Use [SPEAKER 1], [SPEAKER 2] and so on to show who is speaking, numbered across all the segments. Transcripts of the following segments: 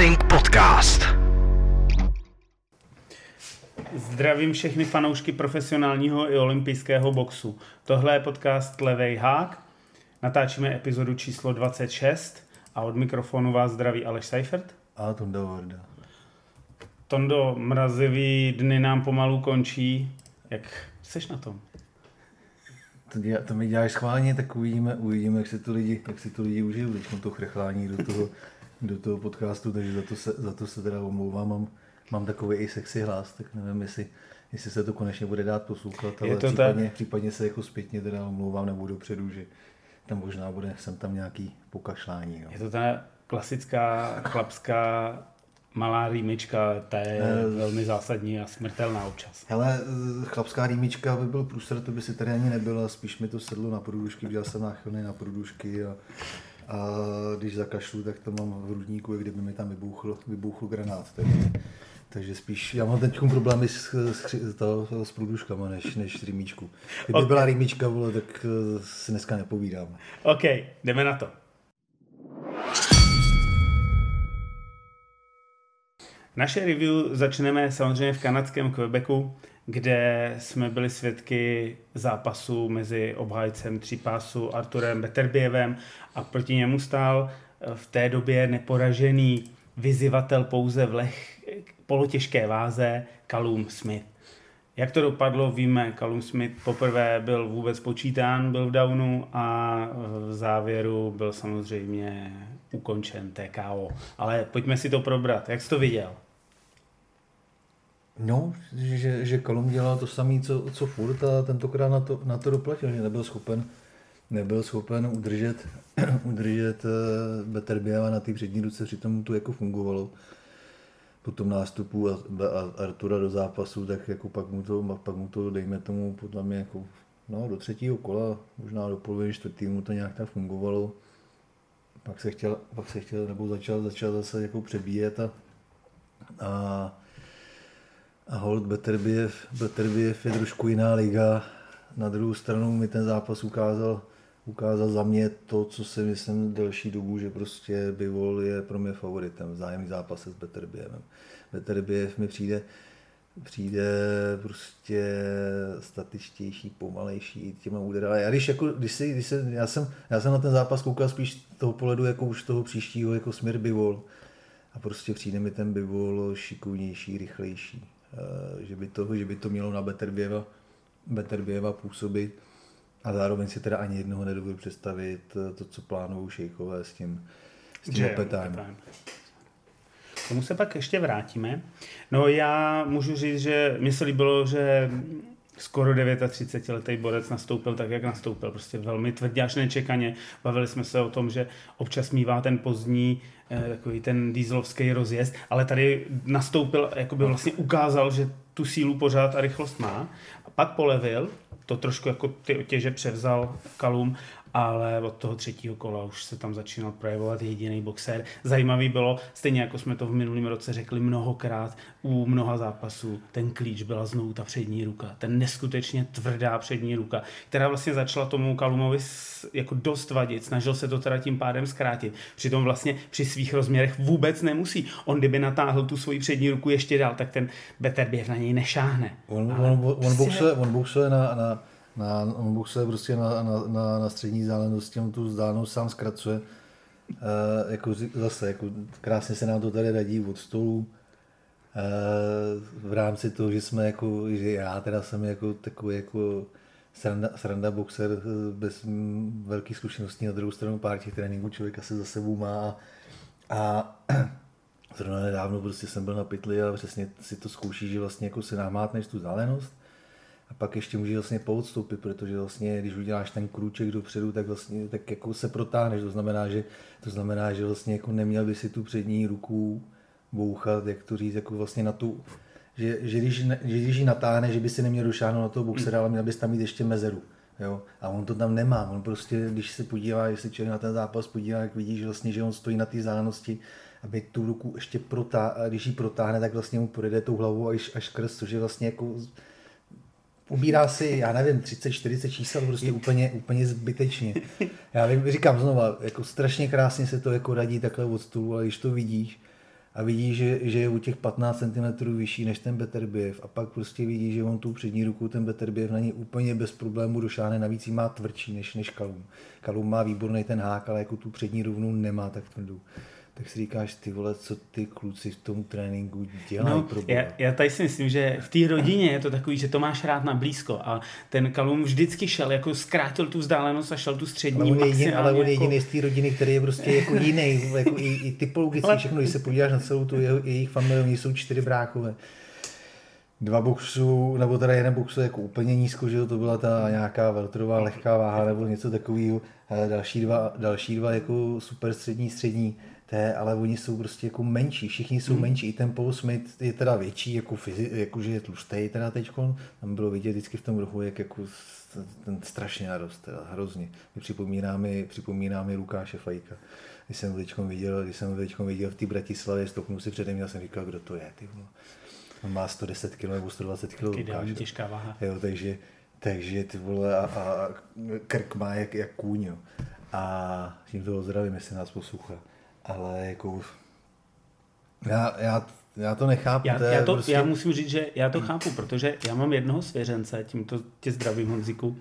[SPEAKER 1] Boxing Podcast.
[SPEAKER 2] Zdravím všechny fanoušky profesionálního i olympijského boxu. Tohle je podcast Levej hák. Natáčíme epizodu číslo 26 a od mikrofonu vás zdraví Aleš Seifert.
[SPEAKER 3] A Tonda Varda.
[SPEAKER 2] Tondo, mrazivý dny nám pomalu končí. Jak seš na tom?
[SPEAKER 3] To, dělá, to mi děláš schválně, tak uvidíme, uvidíme jak, si to lidi, jak si to lidi užijou, když to chrchlání do toho, do toho podcastu, takže za to se, za to se teda omlouvám. Mám, mám takový i sexy hlas, tak nevím, jestli, jestli se to konečně bude dát poslouchat, ale
[SPEAKER 2] Je to
[SPEAKER 3] případně,
[SPEAKER 2] tak?
[SPEAKER 3] případně se jako zpětně teda omlouvám nebo dopředu, že tam možná bude sem tam nějaký pokašlání. No.
[SPEAKER 2] Je to ta klasická chlapská malá rýmička, ta je
[SPEAKER 3] Eh,
[SPEAKER 2] velmi zásadní a smrtelná občas.
[SPEAKER 3] Hele, chlapská rýmička by byl průser, to by si tady ani nebyla, spíš mi to sedlo na průdušky, dělal jsem náchylný na průdušky a, a když zakašlu, tak to mám v hrudníku, jak kdyby mi tam vybuchl, vybuchl granát. Takže, takže spíš, já mám teď problémy s, s, to, s průduškama než, než s rýmičkou. Kdyby
[SPEAKER 2] Ok.
[SPEAKER 3] byla rýmička, vole, tak eh, si dneska nepovídám.
[SPEAKER 2] OK, jdeme na to. Naše review začneme samozřejmě v kanadském Quebecu, kde jsme byli svědky zápasu mezi obhájcem třípásu Arturem Beterbievem a proti němu stál eh, v té době neporažený vyzývatel pouze v leh, polotěžké váze Callum Smith. Jak to dopadlo, víme, Callum Smith poprvé byl vůbec počítán, byl v downu a v závěru byl samozřejmě ukončen TKO. Ale pojďme si to probrat. Jak jsi to viděl?
[SPEAKER 3] No, že, že Kolum dělal to samé, co, co furt a tentokrát na to, na to doplatil, že nebyl schopen, nebyl schopen udržet, udržet eh, Beterbieva na té přední ruce, přitom to jako fungovalo po tom nástupu a, a Artura do zápasu, tak jako pak mu to, pak mu to dejme tomu podle mě jako, no, do třetího kola, možná do poloviny čtvrtého mu to nějak tak fungovalo. Pak se chtěl, pak se chtěl nebo začal, začal zase jako přebíjet a, a a hold Beterbiev, Beterbiev je trošku jiná liga. Na druhou stranu mi ten zápas ukázal, ukázal za mě to, co si myslím delší dobu, že prostě Bivol je pro mě favoritem zájemný zápase s Beterbievem. Beterbiev mi přijde, přijde prostě statičtější, pomalejší těma údery. Já když, jako, když, si, když se, já, jsem, já jsem na ten zápas koukal spíš toho pohledu jako už toho příštího jako směr Bivol. A prostě přijde mi ten Bivol šikovnější, rychlejší. Eh, Že by to, že by to mělo na Beterbieva, Beterbieva působit. A zároveň si teda ani jednoho nedovedu představit eh, to, co plánují šejkové s tím, s tím.
[SPEAKER 2] Opetime. K tomu se pak ještě vrátíme. No já můžu říct, že mi se líbilo, že skoro 39-letý borec nastoupil tak, jak nastoupil. Prostě velmi tvrdě až nečekaně. Bavili jsme se o tom, že občas mívá ten pozdní eh, takový ten dýzlovský rozjezd, ale tady nastoupil, jako by vlastně ukázal, že tu sílu pořád a rychlost má. A pak polevil, to trošku jako ty otěže převzal Kalum, ale od toho třetího kola už se tam začínal projevovat jediný boxer. Zajímavý bylo, stejně jako jsme to v minulém roce řekli mnohokrát u mnoha zápasů, ten klíč byla znovu ta přední ruka, ten neskutečně tvrdá přední ruka, která vlastně začala tomu Kalumovi jako dost vadit, snažil se to teda tím pádem zkrátit. Přitom vlastně při svých rozměrech vůbec nemusí. On kdyby natáhl tu svoji přední ruku ještě dál, tak ten Beterbiev na něj nešáhne.
[SPEAKER 3] On,
[SPEAKER 2] Ale
[SPEAKER 3] on, on,
[SPEAKER 2] prostě-
[SPEAKER 3] boxuje, on boxuje na, na, na, on boxuje prostě na, na, na, na střední zálenosti, on tu vzdálenost sám zkracuje. E, jako zase, jako krásně se nám to tady radí od stolu. E, v rámci toho, že jsme jako, že já teda jsem jako takový jako sranda, sranda boxer eh, bez velkých zkušeností, na druhou stranu pár těch tréninků člověk asi za sebou má a, a Zrovna nedávno prostě jsem byl na pytli a přesně si to zkouší, že vlastně jako si námátneš tu vzdálenost a pak ještě můžeš vlastně poodstoupit, protože vlastně, když uděláš ten krůček dopředu, tak vlastně tak jako se protáhneš, to znamená, že, to znamená, že vlastně jako neměl by si tu přední ruku bouchat, jak to říct, jako vlastně na tu, že, že, když, že když ji natáhne, že by si neměl došáhnout na toho boxera, ale měl bys tam mít ještě mezeru. Jo? A on to tam nemá. On prostě, když se podívá, když se člověk na ten zápas podívá, jak vidí, že vlastně, že on stojí na té vzdálenosti, aby tu ruku ještě protáhne, když ji protáhne, tak vlastně mu projde tou hlavou až, až krst, což je vlastně jako ubírá si, já nevím, 30-40 čísel prostě úplně, úplně zbytečně. Já vím, říkám znova, jako strašně krásně se to jako radí takhle od stolu, ale když to vidíš, a vidí, že, že je u těch 15 cm vyšší než ten Beterbiev a pak prostě vidí, že on tu přední ruku, ten Beterbiev na něj úplně bez problému došáhne, navíc ji má tvrdší než, než Kalum. Kalum má výborný ten hák, ale jako tu přední rovnu nemá tak tvrdou tak si říkáš, ty vole, co ty kluci v tom tréninku dělají no, pro
[SPEAKER 2] já, já tady si myslím, že v té rodině je to takový, že to máš rád na blízko a ten Kalum vždycky šel, jako zkrátil tu vzdálenost a šel tu střední
[SPEAKER 3] ale on je jediný, ale on je jediný jako... z té rodiny, který je prostě jako jiný, jako i, i typologicky ale... všechno, když se podíváš na celou tu jeho, jejich familii, oni jsou čtyři bráchové dva boxů, nebo teda jeden boxu jako úplně nízko, že to byla ta nějaká veltrová lehká váha nebo něco takového. Další dva, další dva jako super střední, střední té, ale oni jsou prostě jako menší, všichni jsou hmm. menší, i ten Paul Smith je teda větší, jako, fyzi, jako že je tlustý teda teďkon, tam bylo vidět vždycky v tom rohu, jak jako ten strašně narost, teda hrozně. Mi připomíná mi, připomíná mi Lukáše Fajka. Když jsem ho viděl, když jsem ho viděl v té Bratislavě, stoknul si přede mě a jsem říkal, kdo to je, ty vole. On má 110 kg nebo 120 kg
[SPEAKER 2] Lukáš. těžká váha.
[SPEAKER 3] Jo, takže, takže ty vole a, a krk má jak, jak kůň, jo. A tím toho zdravím, jestli nás poslouchá ale jako já, já, já to nechápu.
[SPEAKER 2] Já, to já, to, prostě... já musím říct, že já to chápu, protože já mám jednoho svěřence, tímto tě zdravím Honziku,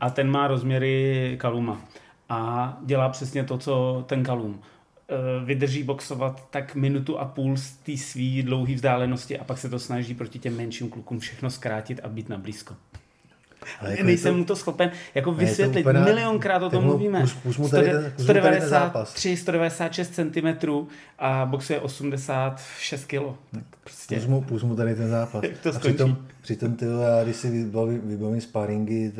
[SPEAKER 2] a ten má rozměry Kaluma a dělá přesně to, co ten Kalum e, vydrží boxovat tak minutu a půl z té své dlouhé vzdálenosti a pak se to snaží proti těm menším klukům všechno zkrátit a být na blízko. Ale jako Nejsem to, mu to schopen jako vysvětlit. To úplně, Milionkrát o tom mluvíme. Pus, pus mu tady ten, 193, 196 cm a boxuje 86 kg.
[SPEAKER 3] Prostě. Pus mu, pus mu tady ten zápas. Jak to a přitom, přitom ty, já když si vybavím, vybavím sparingy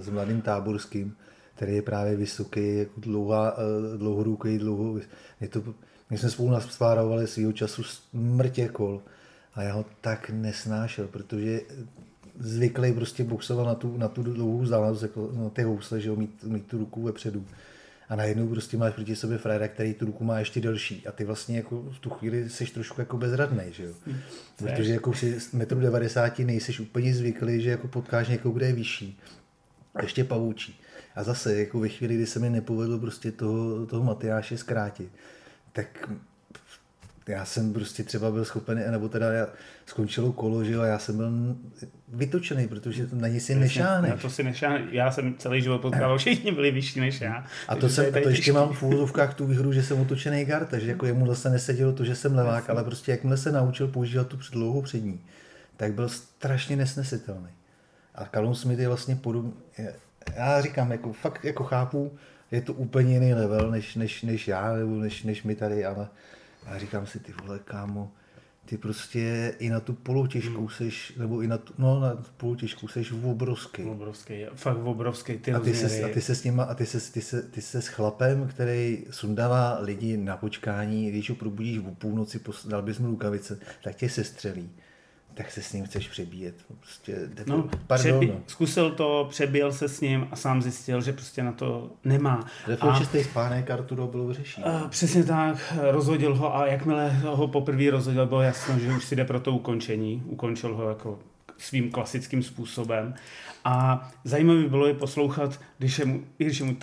[SPEAKER 3] s mladým táborským, který je právě vysoký, jako dlouhá, eh, dlouhoruký, dlouho, je to, my jsme spolu naspárovali svýho času smrtě kol a já ho tak nesnášel, protože zvyklý prostě boxovat na tu, na tu dlouhou vzdálenost, jako na ty housle, že jo, mít, mít tu ruku vepředu. A najednou prostě máš proti sobě frajera, který tu ruku má ještě delší a ty vlastně jako v tu chvíli jsi trošku jako bezradný, že jo. Hmm. Protože jako při 1,90 m nejseš úplně zvyklý, že jako potkáš někoho, kde je vyšší a ještě pavoučí. A zase jako ve chvíli, kdy se mi nepovedlo prostě toho, toho Matyáše zkrátit, tak já jsem prostě třeba byl schopen, nebo teda já skončilo kolo, že jo, a já jsem byl vytočený, protože na ní si nešáhneš.
[SPEAKER 2] Na to si nešáhneš. Já jsem celý život potkával, všichni byli vyšší než já.
[SPEAKER 3] A to, jsem, to ještě mám v úzovkách tu výhru, že jsem otočený gard, takže jako jemu zase nesedělo to, že jsem levák, Jasně. ale prostě jakmile se naučil používat tu předlouhou přední, tak byl strašně nesnesitelný. A Callum Smith je vlastně podobný. Já říkám, jako fakt jako chápu, je to úplně jiný level než, než, než já, nebo než, než my tady, ale a říkám si, ty vole, kámo, ty prostě i na tu polotěžku hmm. seš, nebo i na tu, no, na tu polotěžku seš obrovský.
[SPEAKER 2] Obrovský, fakt obrovský. Ty
[SPEAKER 3] a, ty se, a ty se s nima, a ty se, ty se, ty se s chlapem, který sundává lidi na počkání, když ho probudíš v půlnoci, dal bys mu rukavice, tak tě se střelí tak se s ním chceš přebíjet. Prostě,
[SPEAKER 2] no, pardon, přebi- no. Zkusil to, přebil se s ním a sám zjistil, že prostě na to nemá.
[SPEAKER 3] Reflexistý spánek Arturo bylo vyřešit.
[SPEAKER 2] Uh, přesně tak, rozhodil ho a jakmile ho poprvé rozhodil, bylo jasno, že už si jde pro to ukončení. Ukončil ho jako svým klasickým způsobem. A zajímavé bylo je poslouchat, když je mu, když je mu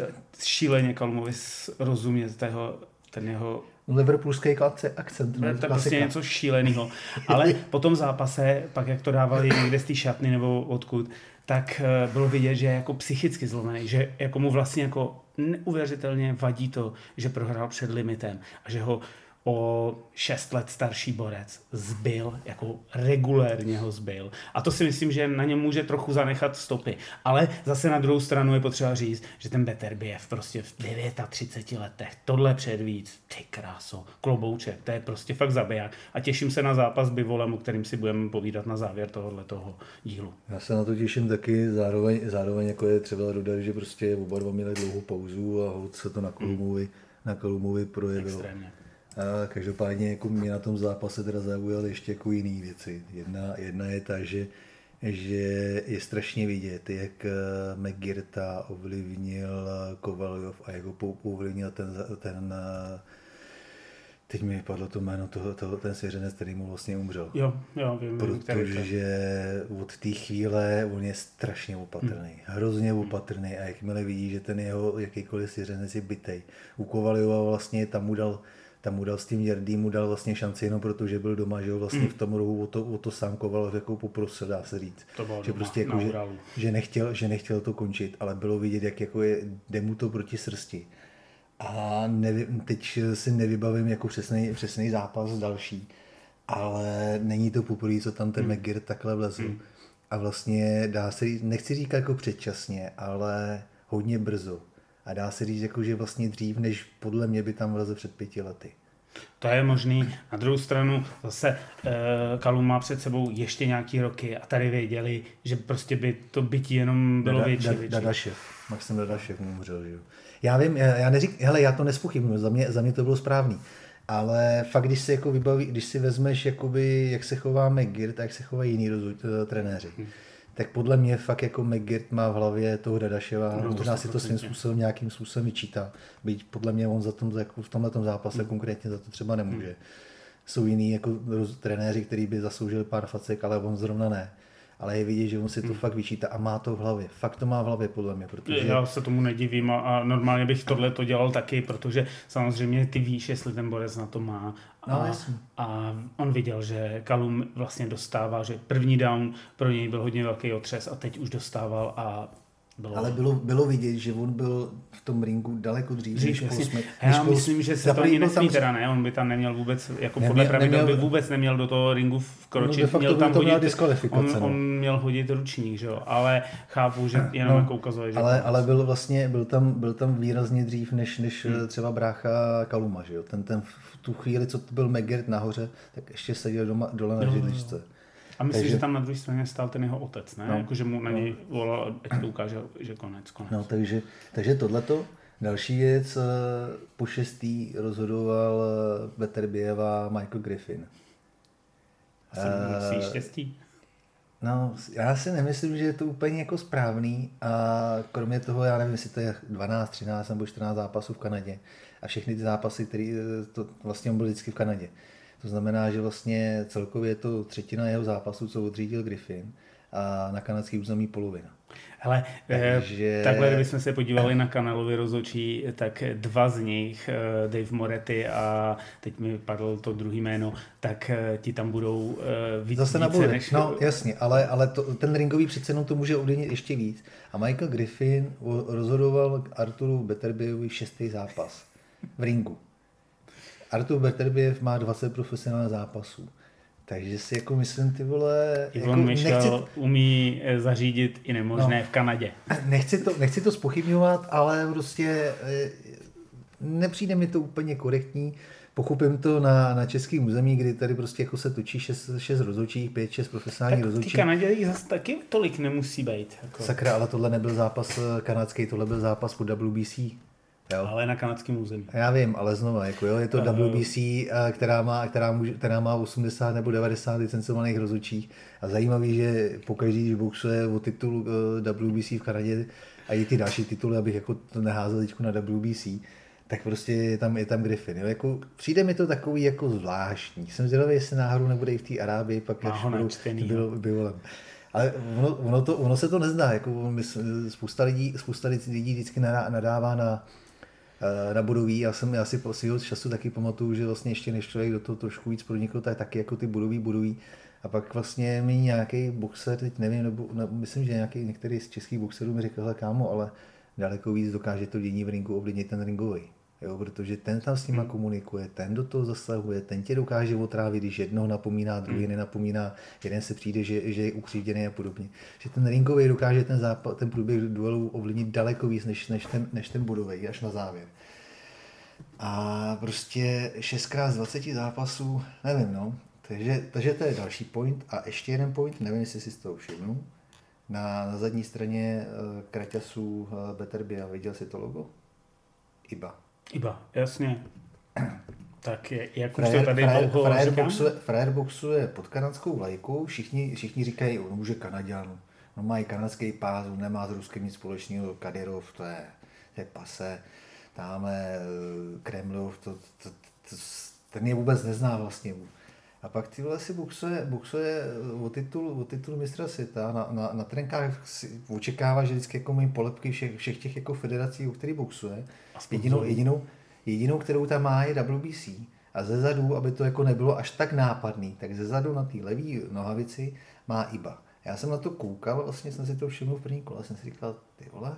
[SPEAKER 2] šíleně Kalmovi rozumět tého, ten jeho
[SPEAKER 3] liverpoolský akcent.
[SPEAKER 2] No, to je prostě něco šíleného. Ale po tom zápase, pak jak to dávali někde z té šatny nebo odkud, tak eh, bylo vidět, že je jako psychicky zlomený, že jako mu vlastně jako neuvěřitelně vadí to, že prohrál před limitem a že ho o 6 let starší borec zbyl, jako regulérně ho zbyl. A to si myslím, že na něm může trochu zanechat stopy. Ale zase na druhou stranu je potřeba říct, že ten Beterbiev prostě v 39 letech tohle předvíc, ty kráso, klobouček, to je prostě fakt zabiják. A těším se na zápas Bivolem, o kterým si budeme povídat na závěr tohohle toho dílu.
[SPEAKER 3] Já se na to těším taky, zároveň, zároveň jako je třeba dodat, že prostě oba dva měli dlouhou pauzu a se to na Kolumovi, hmm. na Kolumovi projevilo. Extrémně. A každopádně jako mě na tom zápase teda zaujaly ještě jako jiné věci. Jedna, jedna je ta, že, že je strašně vidět, jak eh, McGirta ovlivnil Kovaljov a jak ho ovlivnil ten, ten eh, teď mi padlo to jméno, toho, toho, ten svěřenec, který mu vlastně umřel.
[SPEAKER 2] Jo, jo, vím.
[SPEAKER 3] Protože od té chvíle on je strašně opatrný, hmm. hrozně opatrný a jakmile vidí, že ten jeho jakýkoliv svěřenec je bytej. U Kovaljova vlastně tam mu dal tam mu dal s tím Jerdý, mu dal vlastně šanci jenom protože byl doma, že ho vlastně mm. v tom rohu o to, o to sám Koval jako poprosil, dá se říct.
[SPEAKER 2] To bylo
[SPEAKER 3] že
[SPEAKER 2] doma,
[SPEAKER 3] prostě jako, že, že, nechtěl, že nechtěl to končit, ale bylo vidět, jak jako je, jde mu to proti srsti. A nevi, teď si nevybavím jako přesný, přesný zápas další, ale není to poprvé, co tam ten mm. McGirt takhle vlezl. Mm. A vlastně dá se říct, nechci říkat jako předčasně, ale hodně brzo. A dá se říct, jako, že vlastně dřív, než podle mě by tam vlezl před pěti lety.
[SPEAKER 2] To je možný. Na druhou stranu zase e, Kalum má před sebou ještě nějaký roky a tady věděli, že prostě by to bytí jenom bylo
[SPEAKER 3] Dada,
[SPEAKER 2] větší.
[SPEAKER 3] da,
[SPEAKER 2] větší.
[SPEAKER 3] Dadašev. Maxim Dadašev mu umřel, že jo. Já vím, já, já neřík, hele, já to nespochybnuju, za mě, za mě to bylo správný. Ale fakt, když si jako vybaví, když si vezmeš, jakoby, jak se chová McGirt a jak se chovají jiní eh, trenéři,
[SPEAKER 2] Hm.
[SPEAKER 3] Tak podle mě fakt jako McGirt má v hlavě toho Dadaševa,
[SPEAKER 2] No,
[SPEAKER 3] možná si to svým
[SPEAKER 2] 100%.
[SPEAKER 3] způsobem nějakým způsobem vyčítá. Byť podle mě on za tom, jako v tomhle zápase
[SPEAKER 2] Hm.
[SPEAKER 3] konkrétně za to třeba nemůže. Jsou jiní jako trenéři, kteří by zasloužili pár facek, ale on zrovna ne. Ale je vidět, že on si to fakt vyčítá a má to v hlavě. Fakt to má v hlavě podle mě, protože
[SPEAKER 2] Já se tomu nedivím a, a normálně bych tohle to dělal taky, protože samozřejmě ty víš, jestli ten borec na to má.
[SPEAKER 3] No,
[SPEAKER 2] A,
[SPEAKER 3] jasně.
[SPEAKER 2] a on viděl, že Kalum vlastně dostává, že první down pro něj byl hodně velký otřes a teď už dostával a bylo
[SPEAKER 3] Ale bylo, bylo vidět, že on byl v tom ringu daleko dřív,
[SPEAKER 2] Dřív,
[SPEAKER 3] než. Paul Smith.
[SPEAKER 2] Já
[SPEAKER 3] než
[SPEAKER 2] myslím, že se to ani nesmí
[SPEAKER 3] tam-
[SPEAKER 2] teda, ne? On by tam neměl vůbec, jako
[SPEAKER 3] Neměl-
[SPEAKER 2] podle pravidel
[SPEAKER 3] neměl-
[SPEAKER 2] by vůbec neměl do toho ringu
[SPEAKER 3] No,
[SPEAKER 2] vkročit.
[SPEAKER 3] facto
[SPEAKER 2] měl tam
[SPEAKER 3] to
[SPEAKER 2] hodit, on,
[SPEAKER 3] no.
[SPEAKER 2] on měl hodit ručník, že jo? Ale chápu, že jenom
[SPEAKER 3] No,
[SPEAKER 2] jako ukazuje, že...
[SPEAKER 3] Ale, ale byl vlastně, byl tam, byl tam výrazně dřív, než, než
[SPEAKER 2] Hmm.
[SPEAKER 3] hmm. třeba brácha Kaluma, že jo? Ten, ten v tu chvíli, co to byl McGirt nahoře, tak ještě seděl doma, dole na
[SPEAKER 2] jo, jo.
[SPEAKER 3] židličce.
[SPEAKER 2] A myslím,
[SPEAKER 3] Takže-
[SPEAKER 2] že tam na druhé straně stál ten jeho otec, ne? No, jako, že mu na něj volal, ať to ukáže, že konec, konec.
[SPEAKER 3] No, takže, takže tohleto. Další věc, eh, po šestý rozhodoval eh, Beterbiev Michael Griffin.
[SPEAKER 2] Jsem
[SPEAKER 3] Eh,
[SPEAKER 2] musí štěstí.
[SPEAKER 3] No, já si nemyslím, že je to úplně jako správný a kromě toho, já nevím, jestli to je 12, 13 nebo 14 zápasů v Kanadě a všechny ty zápasy, které to vlastně on byl vždycky v Kanadě. To znamená, že vlastně celkově je to třetina jeho zápasů, co odřídil Griffin a na kanadský území polovina.
[SPEAKER 2] Hele, Takže...
[SPEAKER 3] Takže-
[SPEAKER 2] takhle, kdybychom se podívali na kanálově rozhodčí, tak dva z nich, eh, Dave Moretti a teď mi padlo to druhý jméno, tak eh, ti tam budou eh, víc,
[SPEAKER 3] Zase na
[SPEAKER 2] více než...
[SPEAKER 3] No jasně, ale, ale to, ten ringový přece jenom to může ovlivnit ještě víc. A Michael Griffin rozhodoval Arturu Beterbievovi šestý zápas v ringu. Artur Beterbiev má 20 profesionálních zápasů. Takže si jako myslím, ty vole...
[SPEAKER 2] Ivan
[SPEAKER 3] jako
[SPEAKER 2] Michel
[SPEAKER 3] nechci,
[SPEAKER 2] umí eh, zařídit i nemožné
[SPEAKER 3] No.
[SPEAKER 2] v Kanadě.
[SPEAKER 3] nechci, to, nechci to spochybňovat, ale prostě eh, nepřijde mi to úplně korektní. Pochopím to na, na českém území, kdy tady prostě jako se točí 6, 6 rozhodčích, 5, 6 profesionálních
[SPEAKER 2] Tak
[SPEAKER 3] rozhodčích.
[SPEAKER 2] Kanadě jich zase taky tolik nemusí být. Jako.
[SPEAKER 3] Sakra, ale tohle nebyl zápas eh, kanadský, tohle byl zápas po WBC. Jo.
[SPEAKER 2] Ale na kanadském území.
[SPEAKER 3] Já vím, ale znova, jako jo, je to. WBC, eh, která má, která, může, která má 80 nebo 90 licencovaných rozhodčích. A zajímavý, že pokaždý, když boxuje o titul eh, WBC v Kanadě a i ty další tituly, abych jako to neházel teď na WBC, tak prostě je tam, je tam Griffin. Jo? Jako, přijde mi to takový jako zvláštní. Jsem zvědavý, jestli náhodou nebude i v té Arábii, pak až budou bylo, bylo, ale ono, ono, to, ono, se to nezdá. Jako, mys- spousta, lidí, spousta lidí vždycky nadá- nadává na, na budový. Já jsem, já po svého času taky pamatuju, že vlastně ještě než člověk do toho trošku víc pronikl, tak taky jako ty budový budoví. A pak vlastně mi nějaký boxer, teď nevím, nebo, ne, myslím, že nějaký, některý z českých boxerů mi řekl, kámo, ale daleko víc dokáže to dění v ringu ovlivnit ten ringový. Jo, protože ten tam s nima komunikuje, ten do toho zasahuje, ten tě dokáže otrávit, když jednoho napomíná, druhý nenapomíná, jeden se přijde, že, že je ukřivděný a podobně. Že ten ringový dokáže ten, západ, ten průběh duelu ovlivnit daleko víc, než, než ten, než ten bodový, až na závěr. A prostě 6x z 20 zápasů, nevím, no. Takže, takže to je další point. A ještě jeden point, nevím, jestli si z toho všimnu. Na, na zadní straně uh, kraťasů uh, Beterbia, viděl jsi to logo? IBA.
[SPEAKER 2] Iba, jasně. Tak je, jak už
[SPEAKER 3] Frajer,
[SPEAKER 2] to tady
[SPEAKER 3] frajer,
[SPEAKER 2] dlouho
[SPEAKER 3] frajer,
[SPEAKER 2] říkám,
[SPEAKER 3] boxuje, frajer boxuje pod kanadskou vlajkou, všichni, všichni říkají, on může Kanaděn, on má i kanadský pás, on nemá s Ruskem nic společného, Kadyrov, to je, to je pase, tamhle eh, Kremlov, to, to, to, ten je vůbec nezná vlastně. A pak ty vole si boxuje, boxuje o titul, o titul mistra světa. Na, na, na trenkách si očekává, že vždycky jako mají polepky všech, všech těch jako federací, u kterých boxuje. Jedinou, jedinou, Jedinou, kterou tam má, je WBC. A ze zadu, aby to jako nebylo až tak nápadný, tak ze zadu na té levé nohavici má IBA. Já jsem na to koukal, vlastně jsem si to všiml v první kole, jsem si říkal, ty vole,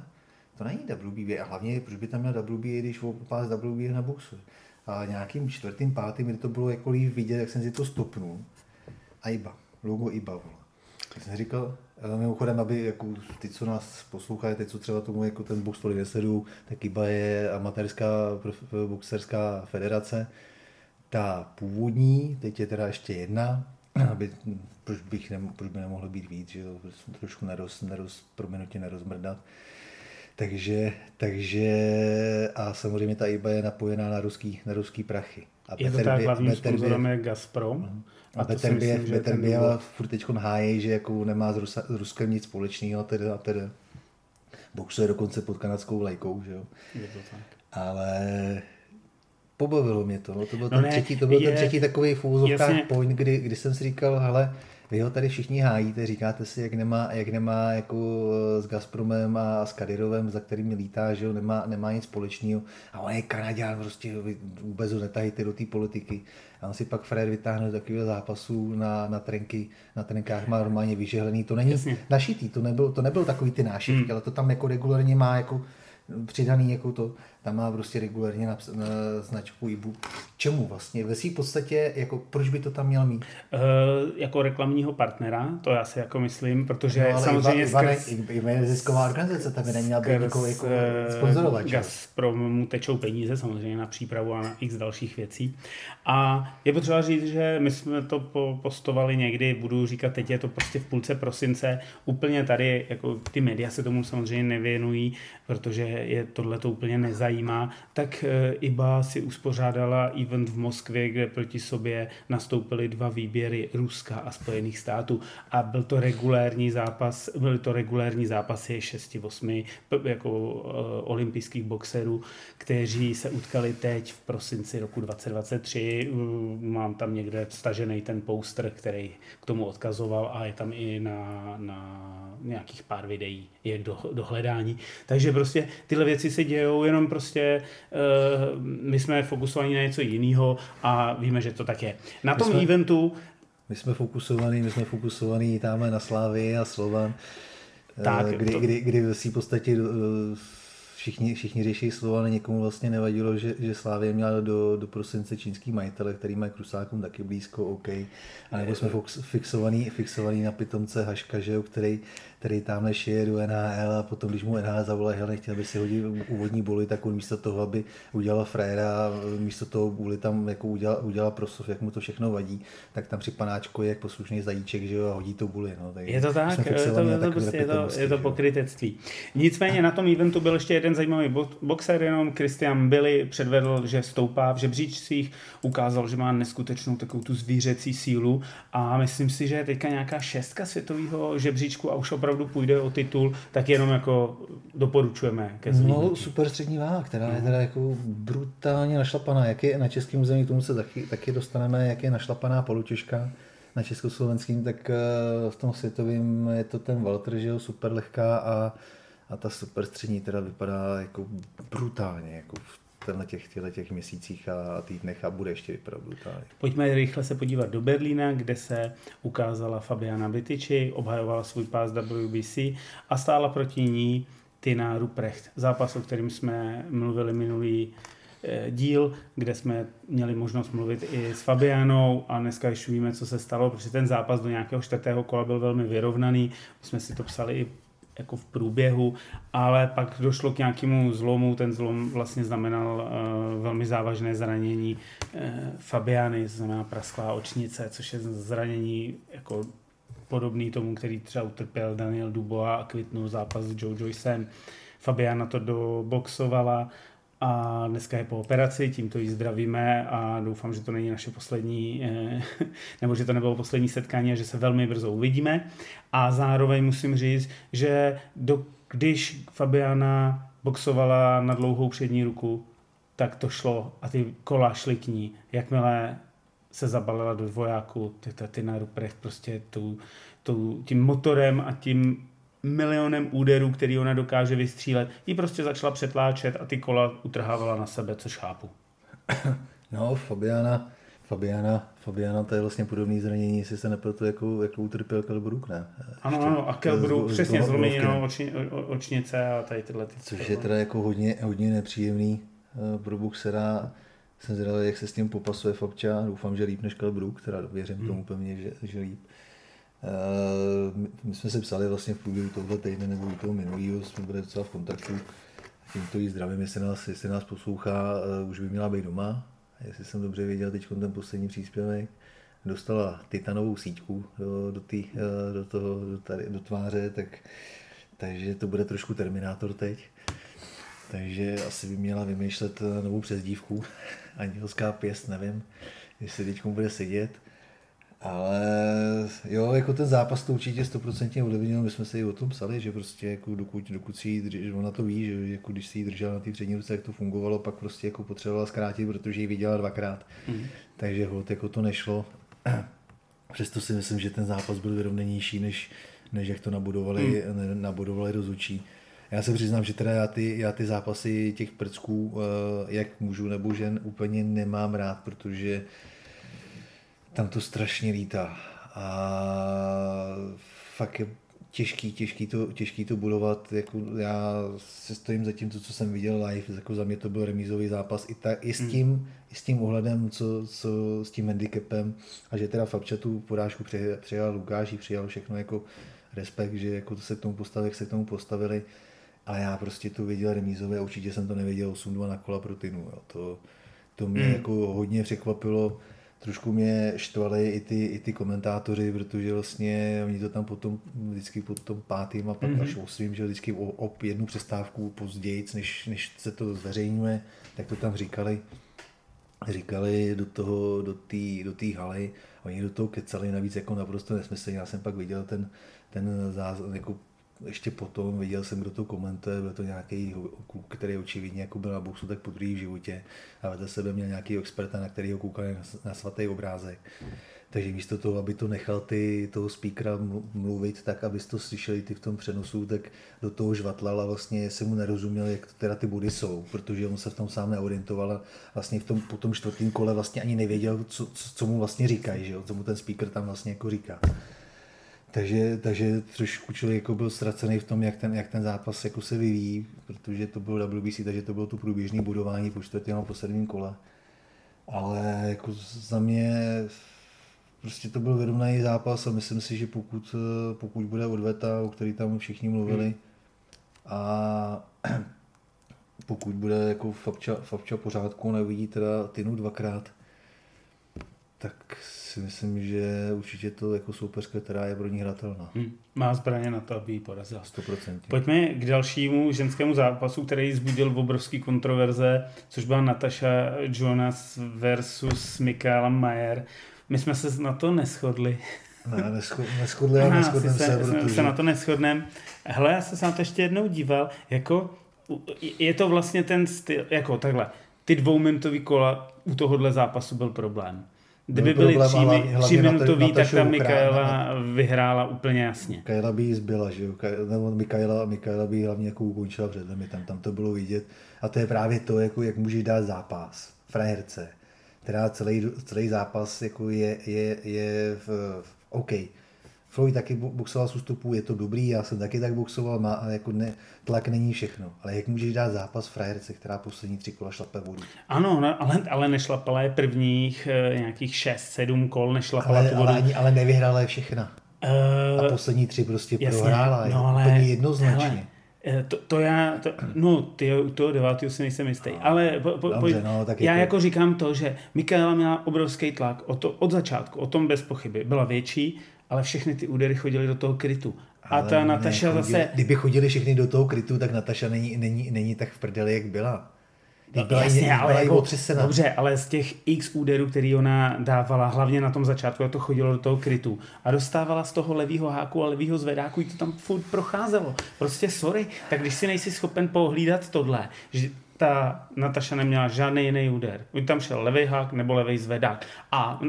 [SPEAKER 3] to není WBA. A hlavně, proč by tam měl WBA, když pás WBA na boxu. A nějakým čtvrtým, pátým, kdy to bylo jako líp vidět, jak jsem si to stopnul. A IBA, logo IBA, vole. Tak jsem říkal, eh, mimochodem, aby jako ty, co nás poslouchají, teď co třeba tomu jako ten box tolik nesedu, tak IBA je amatérská boxerská federace. Ta původní, teď je teda ještě jedna, aby, proč, bych nem, proč by nemohlo být víc, že to trošku neroz, neroz, proměnutě nerozmrdat. Takže, takže a samozřejmě ta IBA je napojená na ruský, na ruský prachy. A
[SPEAKER 2] je to tak, hlavním sponzorem je Gazprom. Uh-huh.
[SPEAKER 3] A, a Beterbiev furt teď hájí, že jako nemá s, Rusa, s Ruskem nic společného, tedy a tedy. Boxuje dokonce pod kanadskou vlajkou, že jo.
[SPEAKER 2] Je to tak.
[SPEAKER 3] Ale pobavilo mě to. No. To byl, no ten, ne, třetí, to byl je, ten třetí takový v úvozovkách point, kdy, kdy jsem si říkal, hele, vy ho tady všichni hájíte, říkáte si, jak nemá, jak nemá jako s Gazpromem a s Kadirovem, za kterými lítá, že jo, nemá, nemá nic společného. A on je Kanaděn, prostě vůbec ho netahejte do té politiky. A on si pak Fred vytáhne do takového zápasu na, na, trenky, na trenkách, má normálně vyžehlený. To není Jasně. našitý, to nebyl, to nebyl takový ty nášivky, hmm. ale to tam jako regulárně má jako přidaný jako to, tam má prostě regulárně na, na značku IBU. Čemu vlastně? Ve své podstatě, jako proč by to tam měl mít?
[SPEAKER 2] Uh, jako reklamního partnera, to já si jako myslím, protože no, samozřejmě
[SPEAKER 3] Ivan, skrz... Ivan je nezisková organizace, tam by neměla být jako, jako sponzorovat.
[SPEAKER 2] Gazprom mu tečou peníze samozřejmě na přípravu a na x dalších věcí. A je potřeba říct, že my jsme to postovali někdy, budu říkat, teď je to prostě v půlce prosince, úplně tady, jako ty média se tomu samozřejmě nevěnují, protože je tohle to úplně nezajímá, tak e, IBA si uspořádala event v Moskvě, kde proti sobě nastoupily dva výběry Ruska a Spojených států a byl to regulérní zápas, byly to regulérní zápasy 6-8 jako uh, olympijských boxerů, kteří se utkali teď v prosinci roku 2023. Mám tam někde stažený ten poster, který k tomu odkazoval a je tam i na, na nějakých pár videí, jak do, do hledání. Takže prostě tyhle věci se dějou, jenom prostě uh, my jsme fokusovaní na něco jiného a víme, že to tak je. Na my tom jsme, eventu...
[SPEAKER 3] My jsme fokusovaní, my jsme fokusovaní tam na Slávy a Slovan, tak, kdy, to... kdy, kdy, si v podstatě uh, všichni, všichni řeší slova, ale někomu vlastně nevadilo, že, že Slávě měla do, do prosince čínský majitele, který mají Krusákům taky blízko, OK. A nebo jsme fixovaný, fixovaný na pitomce Haška, že jo, který, který tamhle šije do NHL a potom, když mu NHL zavolá, hele, nechtěl by si hodit úvodní boli, tak on místo toho, aby udělal fréra, místo toho boli tam jako udělal, udělal prosov, jak mu to všechno vadí, tak tam při panáčku je jak poslušný zajíček, že jo, a hodí to buli. No.
[SPEAKER 2] Tak je to tak, je to, je, to, prostě, je, to, je to pokrytectví. Nicméně na tom eventu byl ještě jeden zajímavý boxer, jenom Christian Billy předvedl, že stoupá v žebříčcích, ukázal, že má neskutečnou takovou tu zvířecí sílu a myslím si, že je teďka nějaká šestka světového žebříčku a už opravdu půjde o titul, tak jenom jako doporučujeme ke
[SPEAKER 3] No, super střední váha, která je teda jako brutálně našlapaná. Jak je na českém území, k tomu se taky, taky dostaneme, jak je našlapaná polutěžka na československým, tak eh, v tom světovém je to ten Walter, že jo, super lehká a, a ta super střední teda vypadá jako brutálně, jako v tenhle těch, těch měsících a týdnech a bude ještě vypadat brutálně.
[SPEAKER 2] Pojďme rychle se podívat do Berlína, kde se ukázala Fabiana Bitiči, obhajovala svůj pás WBC a stála proti ní Tina Ruprecht. Zápas, o kterým jsme mluvili minulý eh, díl, kde jsme měli možnost mluvit i s Fabianou a dneska už víme, co se stalo, protože ten zápas do nějakého čtvrtého kola byl velmi vyrovnaný. My jsme si to psali i jako v průběhu, ale pak došlo k nějakému zlomu, ten zlom vlastně znamenal uh, velmi závažné zranění uh, Fabiany, znamená prasklá očnice, což je zranění jako podobný tomu, který třeba utrpěl Daniel Dubois a kvitnul zápas s Joe Joycem. Fabiana to doboxovala a dneska je po operaci, tímto ji zdravíme a doufám, že to není naše poslední, eh, nebo že to nebylo poslední setkání a že se velmi brzo uvidíme. A zároveň musím říct, že do, když Fabiana boxovala na dlouhou přední ruku, tak to šlo a ty kola šly k ní. Jakmile se zabalila do dvojáku, ty, ty na Ruprecht prostě tu, tu, tím motorem a tím milionem úderů, který ona dokáže vystřílet, ji prostě začala přetláčet a ty kola utrhávala na sebe, což chápu.
[SPEAKER 3] No, Fabiana, Fabiana, Fabiana, to je vlastně podobné zranění, jestli se nepletu, jako, jako utrpěl Kelbruk, ne?
[SPEAKER 2] Ano, ano, a Kelbruk, přesně, zlomenino oči, očnice a tady tyhle. Ty
[SPEAKER 3] Což je teda jako hodně, hodně nepříjemný uh, pro boxera. Jsem zvědavý, jak se s tím popasuje Fabča. Doufám, že líp než Kelbruk, teda věřím hmm. tomu pevně, že, že líp. Uh, my jsme se psali vlastně v průběhu tohoto týdne nebo toho minulého, jsme byli docela v kontaktu. Tímto jí zdravím, jestli nás, jestli nás poslouchá, uh, už by měla být doma, jestli jsem dobře věděl teď ten poslední příspěvek, dostala titanovou síťku do, do, tý, eh, do, toho, do, tady, do tváře, tak, takže to bude trošku Terminátor teď. Takže asi by měla vymýšlet eh, novou přezdívku. Andělská pěst, nevím, jestli teď bude sedět. Ale jo, jako ten zápas to určitě stoprocentně ovlivnil, my jsme se i o tom psali, že prostě jako dokud, dokud si jí, ona to ví, že jako když si ji držela na té přední ruce, jak to fungovalo, pak prostě jako potřebovala zkrátit, protože ji viděla dvakrát. Mm. Takže hod, jako to nešlo. Přesto si myslím, že ten zápas byl vyrovnanější, než, než jak to nabudovali, mm. nabudovali rozhodčí. Já se přiznám, že teda já ty, já ty zápasy těch prcků, eh, jak můžu nebo žen, úplně nemám rád, protože tam to strašně lítá. A fakt je těžký, těžký to, těžký to budovat. Jako já se stojím za tím, co jsem viděl live, jako za mě to byl remízový zápas i, ta, i, s, hmm. tím, hmm. i s tím ohledem, co, co, s tím handicapem a že teda Fabča tu porážku přijal Lukáš, přijal všechno jako respekt, že jako to se k tomu postavili, jak se k tomu postavili. A já prostě to viděl remízové, určitě jsem to nevěděl 8-2 na kola pro Tinu. Jo. To, to mě hmm. jako hodně překvapilo trošku mě štvali i ty, i ty komentátoři, protože vlastně oni to tam potom vždycky po tom pátým a pak mm-hmm. až osmým, že vždycky o, o jednu přestávku později, než, než se to zveřejňuje, tak to tam říkali říkali do toho, do té do tý haly, oni do toho kecali navíc jako naprosto nesmyslně. Já jsem pak viděl ten, ten záznam, jako ještě potom viděl jsem, kdo to komentuje, byl to nějaký kluk, který očividně jako byl na boxu tak po v životě a vedle sebe měl nějaký experta, na kterého koukal na, na svatý obrázek. Takže místo toho, aby to nechal ty, toho speakera mluvit tak, aby to slyšeli ty v tom přenosu, tak do toho žvatlal a vlastně se mu nerozuměl, jak to teda ty body jsou, protože on se v tom sám neorientoval a vlastně v tom, po tom čtvrtém kole vlastně ani nevěděl, co, co, co mu vlastně říkají, že jo? co mu ten speaker tam vlastně jako říká. Takže, takže trošku člověk jako byl ztracený v tom, jak ten, jak ten zápas jako se vyvíjí, protože to bylo WBC, takže to bylo to průběžné budování po čtvrtém a posledním kole. Ale jako za mě prostě to byl vyrovnaný zápas a myslím si, že pokud, pokud bude odveta, o který tam všichni mluvili, hmm. a pokud bude jako Fabča, Fabča pořádku, neuvidí teda Tinu dvakrát, tak si myslím, že určitě to jako soupeřka, která je pro ní hratelná. Hmm.
[SPEAKER 2] Má zbraně na to, aby ji porazila.
[SPEAKER 3] 100%.
[SPEAKER 2] Pojďme k dalšímu ženskému zápasu, který zbudil v obrovský kontroverze, což byla Natasha Jonas versus Michaela Mayer. My jsme se na to neschodli.
[SPEAKER 3] Ne, neschodli, ale neschodneme se, se,
[SPEAKER 2] protože... se na to neschodneme. Hele, já jsem se na to ještě jednou díval, jako je to vlastně ten styl, jako takhle, ty dvouminutový kola u tohohle zápasu byl problém. Kdyby byly tři, minutový, tak ta Mikaela vyhrála úplně jasně.
[SPEAKER 3] Mikaela by jí zbyla, že jo? Nebo Mikaela, Mikaela by hlavně jako ukončila před limitem, tam to bylo vidět. A to je právě to, jako jak můžeš dát zápas frajerce, která celý, celý zápas jako je, je, je v, v OK Floyd taky boxoval z ústupu, je to dobrý, já jsem taky tak boxoval, má, ale jako ne, tlak není všechno. Ale jak můžeš dát zápas frajerce, která poslední tři kola šlape vodu?
[SPEAKER 2] Ano, no, ale, ale nešlapala je prvních e, nějakých 6-7 kol, nešlapala
[SPEAKER 3] ale,
[SPEAKER 2] tu vodu.
[SPEAKER 3] Ale, ani, ale nevyhrála je všechna. Uh, a poslední tři prostě jasně, prohrála, no, ale, úplně jednoznačně. Hele,
[SPEAKER 2] eh, to, to já, to, no, ty u toho devátého si nejsem jistý, no, ale po, po, dobře, no, tak já jako... jako říkám to, že Mikaela měla obrovský tlak o to, od začátku, o tom bez pochyby, byla větší, ale všechny ty údery chodily do toho krytu. A ale ta Nataša chodili, zase...
[SPEAKER 3] Kdyby chodili všechny do toho krytu, tak Nataša není, není, není tak v prdeli, jak byla.
[SPEAKER 2] Byla Jasně, jí, ale byla jako, dobře, ale z těch x úderů, který ona dávala, hlavně na tom začátku, to chodilo do toho krytu a dostávala z toho levýho háku a levýho zvedáku, i to tam furt procházelo. Prostě sorry, tak když si nejsi schopen pohlídat tohle, že ta Nataša neměla žádný jiný úder. Buď tam šel levý hák nebo levý zvedák. A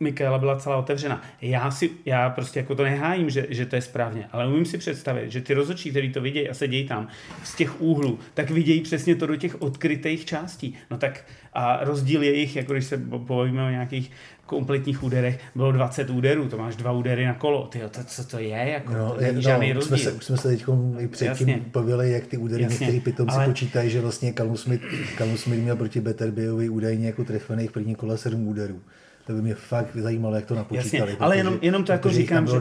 [SPEAKER 2] Mikaela byla celá otevřena. Já si, já prostě jako to nehájím, že, že to je správně, ale umím si představit, že ty rozhodčí, který to vidějí a sedějí tam z těch úhlů, tak vidějí přesně to do těch odkrytých částí. No tak a rozdíl jejich, jako když se bavíme o nějakých kompletních úderech, bylo 20 úderů, to máš dva údery na kolo. Ty, to, co to je? Jako, no, to není no, žádný rozdíl.
[SPEAKER 3] Jsme se, už jsme se teď i předtím bavili, jak ty údery Jasně. některý pitomci ale... počítají, že vlastně Callum Smith, Callum Smith měl proti Betterbyovi údajně jako trefených první kola 7 úderů to by mě fakt zajímalo, jak to napočítali.
[SPEAKER 2] Jasně, ale jenom, jenom to jako říkám, že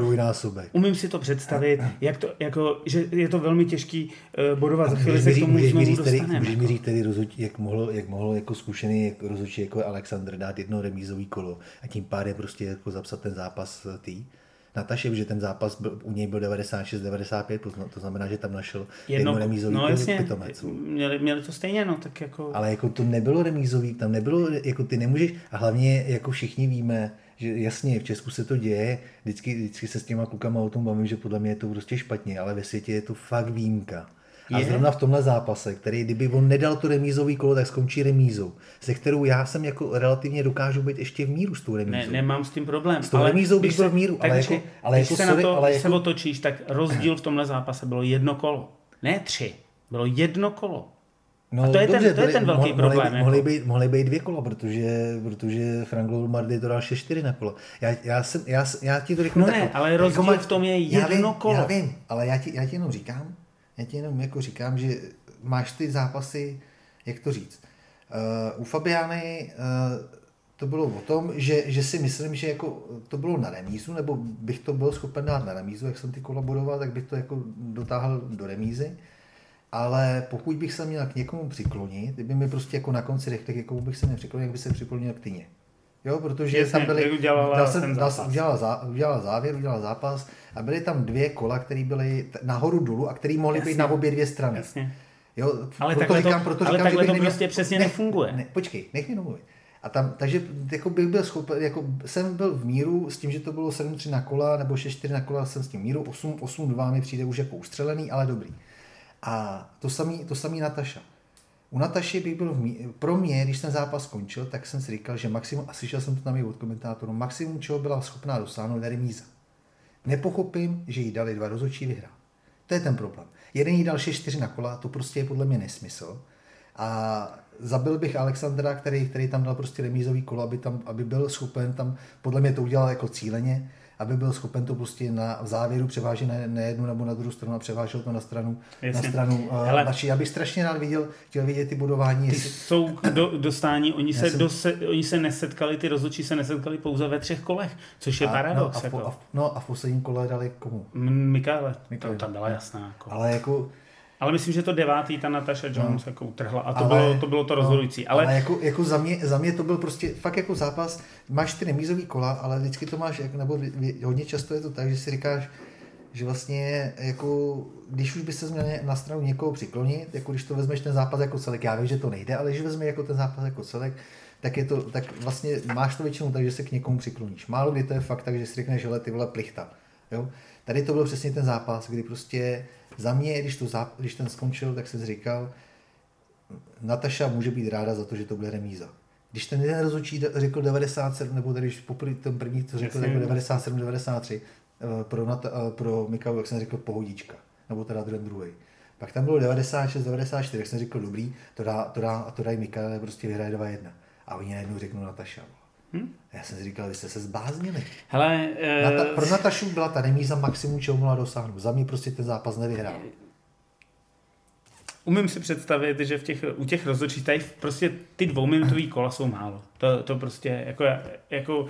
[SPEAKER 2] umím si to představit, jak to, jako, že je to velmi těžký uh, bodovat, za chvíli se k tomu
[SPEAKER 3] můžeš
[SPEAKER 2] znovu
[SPEAKER 3] dostaneme. Můžeš mi říct tedy, jak mohl, jak mohl jako zkušený rozhodčí jako Alexander dát jedno remízový kolo a tím pádem prostě jako zapsat ten zápas eh, tý Nataše, že ten zápas byl, u něj byl 96-95, to znamená, že tam našel jedno, jedno remízový
[SPEAKER 2] no, jasně, pitomec. Měli, měli, to stejně, no, tak jako...
[SPEAKER 3] Ale jako to nebylo remízový, tam nebylo, jako ty nemůžeš, a hlavně jako všichni víme, že jasně, v Česku se to děje, vždycky, vždycky se s těma klukama o tom bavím, že podle mě je to prostě špatně, ale ve světě je to fakt výjimka. A je? zrovna v tomhle zápase, který kdyby on nedal to remízový kolo, tak skončí remízou, se kterou já jsem jako relativně dokážu být ještě v míru s tou remízou.
[SPEAKER 2] Ne, nemám s tím problém.
[SPEAKER 3] S tou ale remízou bych byl v míru, ale, jako, ale
[SPEAKER 2] když jako, se sorry, na to, ale jako... se otočíš, tak rozdíl v tomhle zápase bylo jedno kolo. Ne tři, bylo jedno kolo. No, a to je, dobře, ten, to je ten velký mohli, problém.
[SPEAKER 3] Mohli, jako. být, mohli být dvě kola, protože, protože Frank Mardy to dal ještě čtyři na kolo. Já, já, jsem, já, já ti to řeknu
[SPEAKER 2] No ne, takhle. ale rozdíl jako, v tom je jedno
[SPEAKER 3] já vím,
[SPEAKER 2] kolo.
[SPEAKER 3] Já vím, ale já ti, já ti jenom říkám, já ti jenom jako říkám, že máš ty zápasy, jak to říct. Uh, u Fabiány uh, to bylo o tom, že, že si myslím, že jako to bylo na remízu, nebo bych to byl schopen dát na remízu, jak jsem ty kolaboroval, tak bych to jako dotáhl do remízy. Ale pokud bych se měl k někomu přiklonit, kdyby mi prostě jako na konci řekl, k komu bych se nepřiklonil, jak by se přiklonil k Tyně. Jo, protože Jasně, tam byly,
[SPEAKER 2] udělala,
[SPEAKER 3] jsem, dal, udělala, zá, udělala závěr, udělala zápas a byly tam dvě kola, které byly nahoru dolů a které mohly Jasně. být na obě dvě strany.
[SPEAKER 2] Jasně.
[SPEAKER 3] Jo,
[SPEAKER 2] ale proto takhle říkám, proto ale říkám, takhle to neměl, prostě přesně
[SPEAKER 3] ne,
[SPEAKER 2] nefunguje.
[SPEAKER 3] Ne, počkej, nech mi domluvit. A tam, takže jako bych byl schopen, jako jsem byl v míru s tím, že to bylo 7-3 na kola nebo 6-4 na kola, jsem s tím míru, 8-2 mi přijde už jako ustřelený, ale dobrý. A to samý, to samý Nataša. U Nataši bych byl v mí... pro mě, když ten zápas skončil, tak jsem si říkal, že maximum, a slyšel jsem to tam i od komentátorů, maximum, čeho byla schopná dosáhnout, je remíza. Nepochopím, že jí dali dva rozhodčí vyhrát. To je ten problém. Jeden jí dal 6-4 na kola, to prostě je podle mě nesmysl. A zabil bych Alexandra, který, který tam dal prostě remízový kolo, aby, tam, aby byl schopen tam, podle mě to udělal jako cíleně, aby byl schopen to prostě na, v závěru převážet na, na jednu nebo na druhou stranu a převážel to na stranu, Jasně. na stranu uh, Hele, naší. Já bych strašně rád viděl, chtěl vidět ty budování.
[SPEAKER 2] Ty jestli... jsou do, dostání, oni se, jsem... do se, oni se nesetkali, ty rozhodčí se nesetkali pouze ve třech kolech, což je a, paradox.
[SPEAKER 3] No a,
[SPEAKER 2] jako.
[SPEAKER 3] a, v, no a v posledním kole dali komu?
[SPEAKER 2] Mikále, to tam byla jasná. Jako.
[SPEAKER 3] Ale jako
[SPEAKER 2] ale myslím, že to devátý ta Natasha Jones no. jako utrhla a to, ale, bylo, to bylo to no. rozhodující.
[SPEAKER 3] No, ale, ale jako, jako za, mě, za mě to byl prostě fakt jako zápas, máš ty remízový kola, ale vždycky to máš, nebo hodně často je to tak, že si říkáš, že vlastně jako, když už by se měl na stranu někoho přiklonit, jako když to vezmeš ten zápas jako celek, já vím, že to nejde, ale když vezmeš jako ten zápas jako celek, tak, je to, tak vlastně máš to většinou tak, že se k někomu přikloníš. Málo kdy to je fakt tak, že si řekneš, že ty vole plichta. Jo? Tady to byl přesně ten zápas, kdy prostě za mě, když, to, když ten skončil, tak jsem říkal, Nataša může být ráda za to, že to bude remíza. Když ten jeden rozhodčí řekl 97, nebo tady když poprvé ten první to řekl, tak 97, 93, eh, pro, Nata, eh, pro Mikalu, jak jsem řekl, pohodička. Nebo teda ten druhý. Pak tam bylo 96, 94, jak jsem řekl, dobrý, to dá, to dá, to dají Mikal, prostě vyhraje 2-1. A oni najednou řeknou Nataša. Hm? Já jsem si říkal, vy jste se zbáznili.
[SPEAKER 2] Hele,
[SPEAKER 3] uh... Nata, pro Natašu byla ta remíza maximum, čeho mohla dosáhnout. Za mě prostě ten zápas nevyhrál.
[SPEAKER 2] Umím si představit, že v těch, u těch rozhodčích tady prostě ty dvouminutové kola jsou málo. To, to prostě jako, jako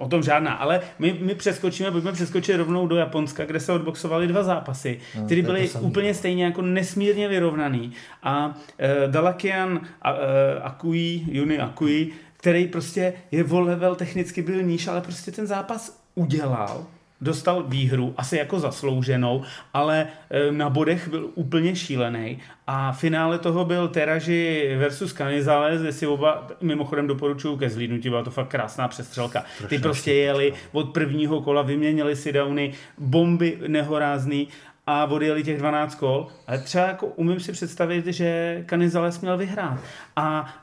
[SPEAKER 2] O tom žádná, ale my, my přeskočíme, pojďme přeskočit rovnou do Japonska, kde se odboxovaly dva zápasy, no, které byly úplně stejně jako nesmírně vyrovnaný. A e, Dalakian a, e, Akui, Juni Akui, který prostě je o level technicky byl níž, ale prostě ten zápas udělal, dostal výhru, asi jako zaslouženou, ale e, na bodech byl úplně šílený. A finále toho byl Teraži versus Canizales, kde si oba mimochodem doporučuju ke zlídnutí, byla to fakt krásná přestřelka. Ty prostě jeli od prvního kola, vyměnili si downy, bomby nehorázný a odjeli těch 12 kol. Ale třeba jako umím si představit, že Canizales měl vyhrát. A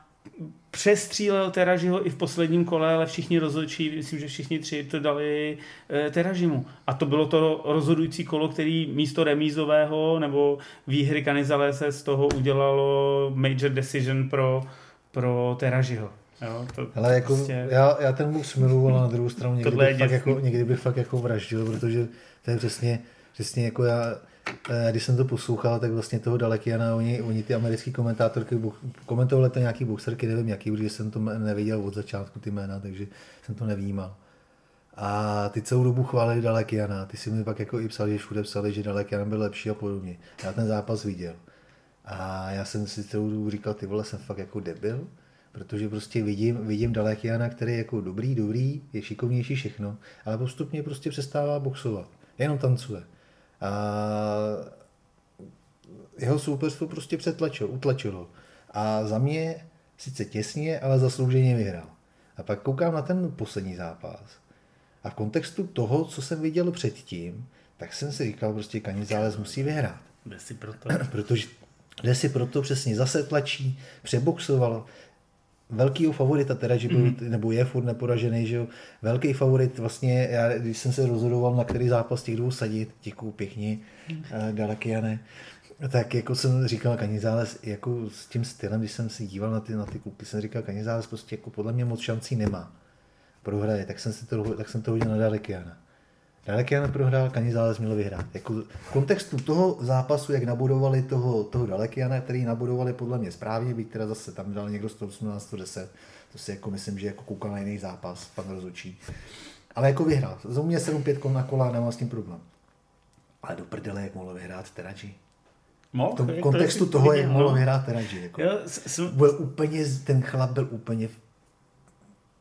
[SPEAKER 2] přestřílel Teražiho i v posledním kole, ale všichni rozhodčí, myslím, že všichni tři to dali e, Teražimu. A to bylo to rozhodující kolo, který místo remízového nebo výhry Kanizale se z toho udělalo major decision pro, pro Teražiho. Jo, to
[SPEAKER 3] Ale jako, prostě... já, já ten box miluju, ale na druhou stranu někdy bych, fakt jako, někdy bych fakt jako vraždil, protože to je přesně, přesně jako já, eh, když jsem to poslouchal, tak vlastně toho Dalekiana, oni, oni ty americký komentátorky, komentovali to nějaký boxerky, nevím jaký, protože jsem to neviděl od začátku ty jména, takže jsem to nevnímal. A ty celou dobu chválili Dalekiana, ty si mi pak jako i psali, že všude psali, že Dalekian byl lepší a podobně. Já ten zápas viděl. A já jsem si celou dobu říkal, ty vole, jsem fakt jako debil, protože prostě vidím, vidím Dalekiana, který je jako dobrý, dobrý, je šikovnější všechno, ale postupně prostě přestává boxovat. Jenom tancuje. A jeho soupeřstvo prostě přetlačilo, utlačilo. A za mě sice těsně, ale zaslouženě vyhrál. A pak koukám na ten poslední zápas. A v kontextu toho, co jsem viděl předtím, tak jsem si říkal, prostě Kanizález musí vyhrát.
[SPEAKER 2] Jde si proto.
[SPEAKER 3] Protože jde si proto přesně zase tlačí, přeboxoval, velkýho favorita teda, že byl, mm. nebo je furt neporažený, že jo, velký favorit vlastně, já, když jsem se rozhodoval, na který zápas těch dvou sadit, děkuju pěkně, mm. uh, Galakiane, tak jako jsem říkal Kanizáles, jako s tím stylem, když jsem si díval na ty, na ty kluky, jsem říkal, Kanizáles prostě jako podle mě moc šancí nemá. Prohraje, tak jsem, si to, tak jsem to hodil na Dalekiana. Dalekian prohrál, Kanizález měl vyhrát. Jako v kontextu toho zápasu, jak nabudovali toho, toho Dalekiana, který nabudovali podle mě správně, byť teda zase tam dal někdo 118, 110, to si jako myslím, že jako koukal na jiný zápas, pan rozhodčí. Ale jako vyhrál. Za mě 7-5 na kola, nemám s tím problém. Ale do prdele, jak mohl vyhrát Teradži.
[SPEAKER 2] Mohl,
[SPEAKER 3] v tom kontextu to toho, jak mohl vyhrát Teradži. Jako. Byl úplně, ten chlap byl úplně v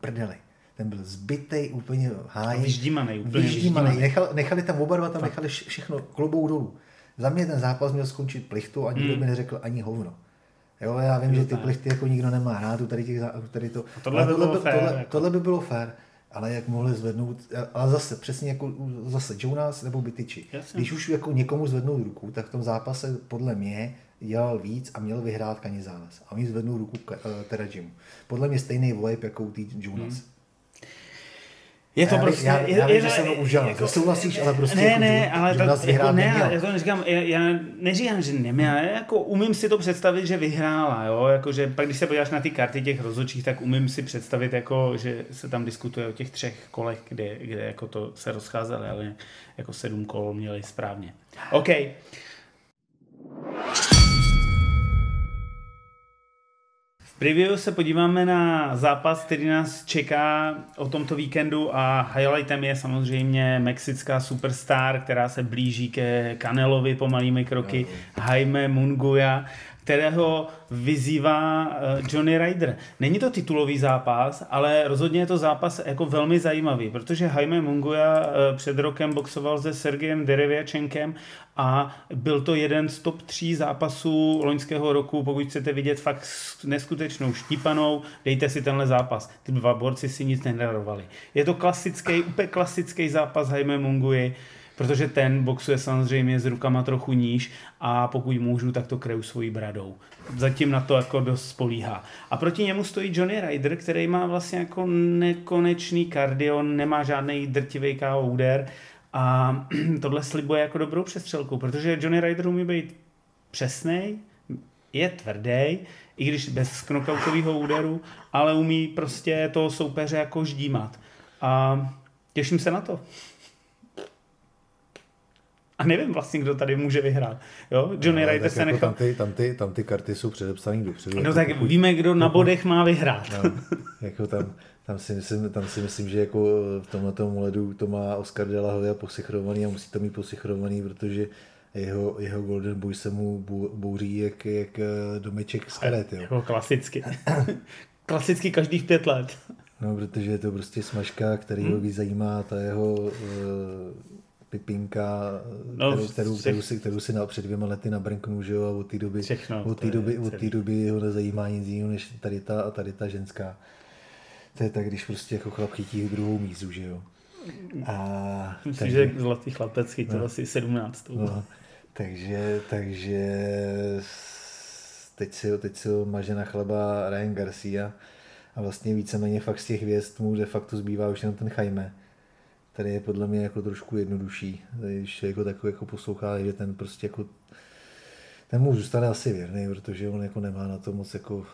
[SPEAKER 3] prdeli ten byl zbytej, úplně háj.
[SPEAKER 2] Vyždímaný,
[SPEAKER 3] úplně vyždímaný. Nechali, nechali tam oba dva, tam nechali všechno klobou dolů. Za mě ten zápas měl skončit plichtu a nikdo hmm. mi neřekl ani hovno. Jo, já vím, že ty plichty jako nikdo nemá rád, tady, těch, tady to.
[SPEAKER 2] A tohle, by tohle, bylo
[SPEAKER 3] tohle, jako. tohle, by bylo fér, ale jak mohli zvednout, ale zase, přesně jako zase Jonas nebo Bytyči. Když už jako někomu zvednou ruku, tak v tom zápase podle mě dělal víc a měl vyhrát Kanizáles. A oni zvednou ruku uh, Terajimu. Podle mě stejný vibe jako u Jonas. Hmm.
[SPEAKER 2] Je to já, prostě...
[SPEAKER 3] Já, já, já vím, že jsem užal, jako, to souhlasíš, ale prostě...
[SPEAKER 2] Ne, jako, ne, ale to, jako ne, já to neříkám, já, já neříkám, že neměla, jako umím si to představit, že vyhrála, jo, jakože pak když se podíváš na ty karty těch rozhodčích, tak umím si představit, jako, že se tam diskutuje o těch třech kolech, kde, kde jako to se rozcházely, ale jako sedm kol měli správně. OK. Preview se podíváme na zápas, který nás čeká o tomto víkendu a highlightem je samozřejmě mexická superstar, která se blíží ke Canelovi pomalými kroky, Jaime Munguia, kterého vyzývá eh, Johnny Ryder. Není to titulový zápas, ale rozhodně je to zápas jako velmi zajímavý, protože Jaime Munguia eh, před rokem boxoval se Sergejem Dereviačenkem a byl to jeden z top tří zápasů loňského roku, pokud chcete vidět fakt neskutečnou štípanou, dejte si tenhle zápas. Ty dva borci si nic nedarovali. Je to klasický, úplně klasický zápas Jaime Mungui, protože ten boxuje samozřejmě s rukama trochu níž a pokud můžu, tak to kreju svojí bradou. Zatím na to jako dost spolíhá. A proti němu stojí Johnny Ryder, který má vlastně jako nekonečný kardio, nemá žádný drtivý KO úder a tohle slibuje jako dobrou přestřelku, protože Johnny Ryder umí být přesný, je tvrdý, i když bez knockoutového úderu, ale umí prostě toho soupeře jako ždímat. A těším se na to. A nevím vlastně, kdo tady může vyhrát. Jo? Johnny no, Ryder se jako nechal...
[SPEAKER 3] Tam ty, tam, ty, tam ty karty jsou předepsané dopředu.
[SPEAKER 2] No jako tak pokud... víme, kdo na bodech má vyhrát. No,
[SPEAKER 3] jako tam, tam, si myslím, tam si myslím, že jako v tomhle ledu to má Oscar de la Hoya posichrovaný a musí to mít posichrovaný, protože jeho, jeho Golden Boy se mu bouří jak, jak eh, domeček z karet. Jo.
[SPEAKER 2] Jako klasicky. klasicky každých pět let.
[SPEAKER 3] No, protože je to prostě smažka, který hmm. ho víc zajímá ta jeho uh, Pipinka, no, kterou, kterou, kterou, si, kterou si na, před dvěma lety nabrnknul, že jo, a od té doby, všechno, od té doby, od té doby ho nezajímá nic jiného, než tady ta a tady ta ženská. To je tak, když prostě jako chlap chytí druhou mízu, že jo.
[SPEAKER 2] A, Myslím, takže, že zlatý chlapec chytil no, asi 17. No,
[SPEAKER 3] takže, takže teď si, teď si maže na chleba Ryan Garcia a vlastně víceméně fakt z těch hvězd mu de facto zbývá už jenom ten Jaime, který je podle mě jako trošku jednodušší, když jako takový jako poslouchá, že ten prostě jako ten mu zůstane asi věrný, protože on jako nemá na to moc jako uh,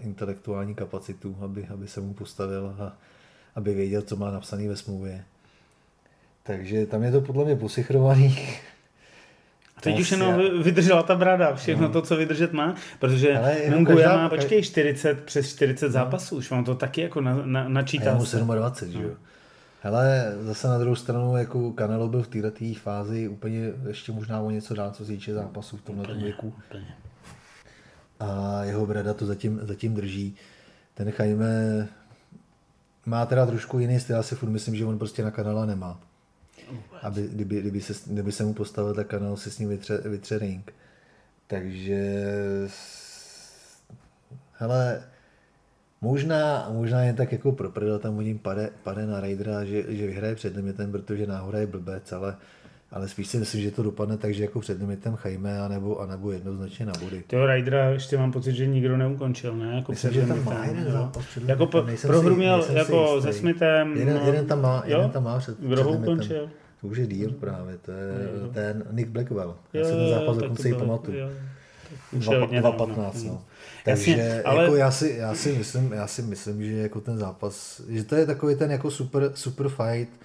[SPEAKER 3] intelektuální kapacitu, aby, aby se mu postavil a aby věděl, co má napsaný ve smlouvě. Takže tam je to podle mě posichrovaný.
[SPEAKER 2] A teď už jenom vydržela ta brada, všechno no. to, co vydržet má, protože Munguja má, počkej, 40, přes 40 no. zápasů, už mám to taky jako na, na, načítá.
[SPEAKER 3] A mu 27, no. že jo. Hele, zase na druhou stranu, jako Canelo byl v této fázi úplně ještě možná o něco dál, co se týče zápasů v tomhle věku. Úplně. A jeho brada to zatím, zatím drží. Ten Jaime má teda trošku jiný styl, asi furt myslím, že on prostě na kanála nemá. Aby, kdyby, kdyby, se, kdyby se mu postavil, tak kanál si s ním vytře, vytře ring. Takže hele, možná, možná jen tak jako pro tam ním pade, pade na Raidera, že, že vyhraje před limitem, protože náhoda je blbec, ale ale spíš si myslím, že to dopadne tak, že jako před limitem Chajme, anebo, anebo jednoznačně na body.
[SPEAKER 2] Toho Rydera ještě mám pocit, že nikdo neukončil, ne? Jako myslím, že tam má jeden zápas před Jako po, prohru měl jako se Smithem.
[SPEAKER 3] Jeden, no, jeden, tam má, jeden tam má před,
[SPEAKER 2] Kdo ho ukončil?
[SPEAKER 3] To už je díl právě, to je jo. ten Nick Blackwell. Já si ten zápas dokonce i pamatuju. 2.15, no. Takže Jasně, ale... jako já, si, já, si myslím, já si myslím, že jako ten zápas, že to je takový ten jako super, super fight,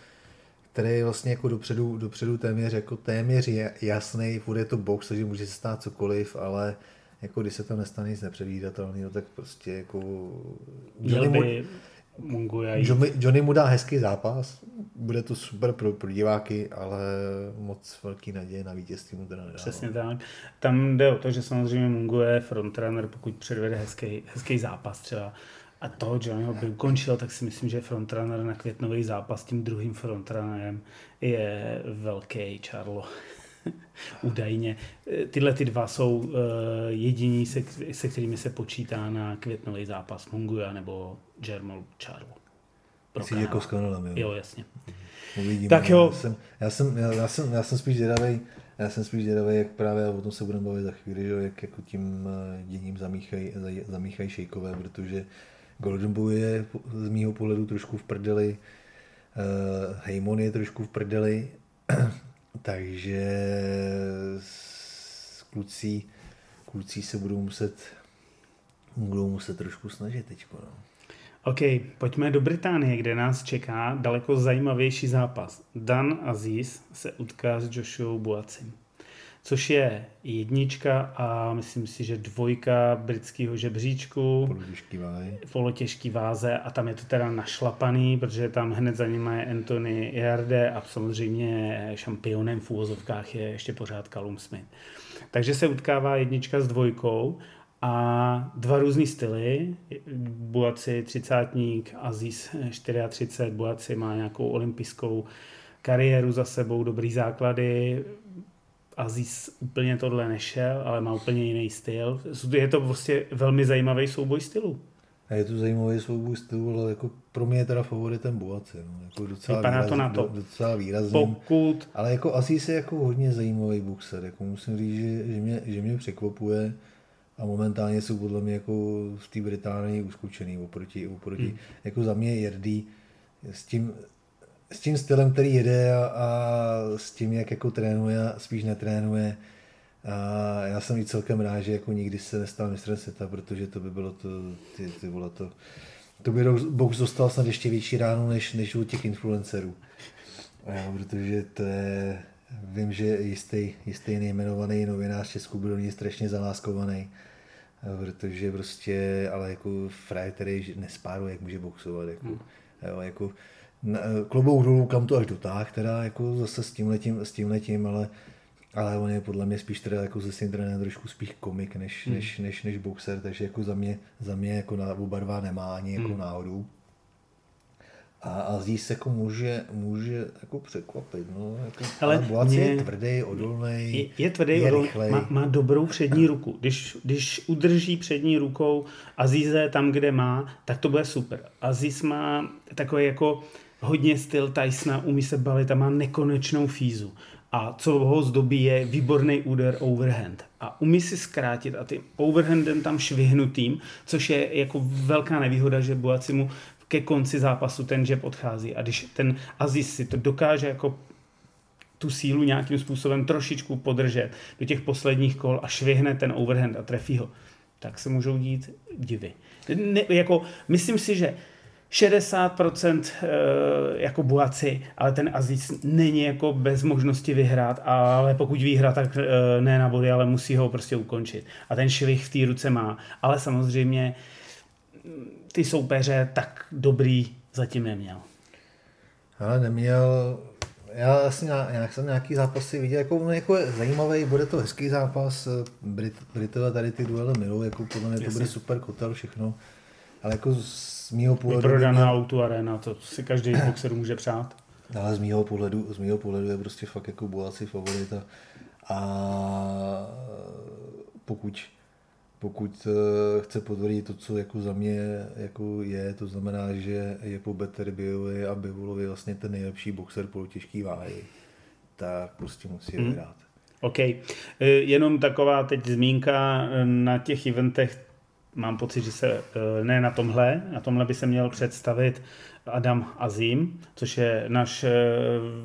[SPEAKER 3] který je vlastně jako dopředu, dopředu téměř, jako téměř je jasný, bude to box, takže může se stát cokoliv, ale jako když se to nestane nic nepředvídatelného, tak prostě jako...
[SPEAKER 2] Johnny by mu,
[SPEAKER 3] Johnny, Johnny mu dá hezký zápas, bude to super pro, pro diváky, ale moc velký naděje na vítězství mu teda nedá.
[SPEAKER 2] Přesně tak. Tam jde o to, že samozřejmě Mungu je frontrunner, pokud předvede hezký, hezký zápas třeba a toho Johnnyho by ukončil, tak si myslím, že frontrunner na květnový zápas tím druhým frontrunnerem je velký Charlo. Údajně. Tyhle ty dva jsou uh, jediní, se, se kterými se počítá na květnový zápas Munguja nebo Jermol Charlo.
[SPEAKER 3] Myslíš jako s Conolem, jo?
[SPEAKER 2] Jo, jasně.
[SPEAKER 3] Uvidíme. Tak jo. Já jsem, já jsem, já, já jsem, já jsem spíš zvědavý, já jsem spíš zvědavý, jak právě, o tom se budeme bavit za chvíli, že jak jako tím eh, děním zamíchají zamíchaj šejkové, protože Golden Boy je z mýho pohledu trošku v prdeli, uh, Heymon je trošku v prdeli, takže kluci, kluci se budou muset budou muset trošku snažit teď. No.
[SPEAKER 2] OK, pojďme do Británie, kde nás čeká daleko zajímavější zápas. Dan Aziz se utká s Joshua Buacim což je jednička a myslím si, že dvojka britského žebříčku.
[SPEAKER 3] Polotěžký váze.
[SPEAKER 2] Polotěžký váze a tam je to teda našlapaný, protože tam hned za ním je Anthony Jarde a samozřejmě šampionem v úvozovkách je ještě pořád Callum Smith. Takže se utkává jednička s dvojkou a dva různý styly. Buaci třicátník, Aziz 34, Buaci má nějakou olympijskou kariéru za sebou, dobrý základy, Aziz úplně tohle nešel, ale má úplně jiný styl. Je to prostě velmi zajímavý souboj stylu.
[SPEAKER 3] A je to zajímavý souboj stylu, ale jako pro mě je teda favoritem Boace. No. Jako docela
[SPEAKER 2] Vypadá výraz, to na to.
[SPEAKER 3] Docela výrazný.
[SPEAKER 2] Pokud...
[SPEAKER 3] Ale jako Aziz je jako hodně zajímavý boxer. Jako musím říct, že, že, mě, že mě překvapuje a momentálně jsou podle mě jako v té Británii uskočený oproti, oproti hmm. jako za mě Jerdy s tím, s tím stylem, který jede a, a s tím, jak jako trénuje a spíš netrénuje. A já jsem i celkem rád, že jako nikdy se nestal mistrem světa, protože to by bylo to, ty, ty vole, to, to by box dostal snad ještě větší ránu než, než u těch influencerů. A, protože to je, vím, že jistý, jistý nejmenovaný novinář v Česku byl ní strašně zaláskovaný, protože prostě, ale jako frajer, který nespáruje, jak může boxovat, jako, hmm. jo, jako klobouk dolů, kam to až dotáh, teda jako zase s tím letím, s tím letím, ale, ale on je podle mě spíš teda jako ze svým trenérem trošku spíš komik než, hmm. než, než, než boxer, takže jako za mě, za mě jako na oba dva nemá ani jako hmm. náhodou. A, a zjí se jako může, může jako překvapit. No, jako, ale mě, je tvrdý, odolný.
[SPEAKER 2] Je, je tvrdý, je odolný, má, má, dobrou přední ruku. Když, když udrží přední rukou Azíze tam, kde má, tak to bude super. Aziz má takový jako hodně styl Tysona, umí se balit a má nekonečnou fízu. a co ho zdobí je výborný úder overhand. A umí si zkrátit a tím overhandem tam švihnutým, což je jako velká nevýhoda, že Boaci mu ke konci zápasu ten jab odchází. A když ten Aziz si to dokáže jako tu sílu nějakým způsobem trošičku podržet do těch posledních kol a švihne ten overhand a trefí ho, tak se můžou dít divy. Ne, jako, myslím si, že 60% eh, jako Buaci, ale ten Aziz není jako bez možnosti vyhrát, ale pokud vyhrá, tak eh, ne na body, ale musí ho prostě ukončit. A ten švih v té ruce má. Ale samozřejmě mm, ty soupeře tak dobrý zatím neměl.
[SPEAKER 3] Ale neměl, já, jsem, já jsem nějaký zápasy viděl, jako, no, jako zajímavý, bude to hezký zápas, Brit, Britové tady ty duely milou, jako podle mě to bude super kotel, všechno, ale jako z mýho pohledu...
[SPEAKER 2] Vyprodaná měl... auto arena, to si každý boxer může přát.
[SPEAKER 3] Ale z mýho pohledu, z mýho pohledu je prostě fakt jako Boaci favorita a pokud pokud eh, chce potvrdit to, co jako za mě jako je, to znamená, že je po Beterbiovi a Bivulovi vlastně ten nejlepší boxer po těžký váhy, tak prostě musí hmm. vyhrát.
[SPEAKER 2] OK. Eh, jenom taková teď zmínka eh, na těch eventech, mám pocit, že se ne na tomhle, na tomhle by se měl představit Adam Azim, což je náš eh,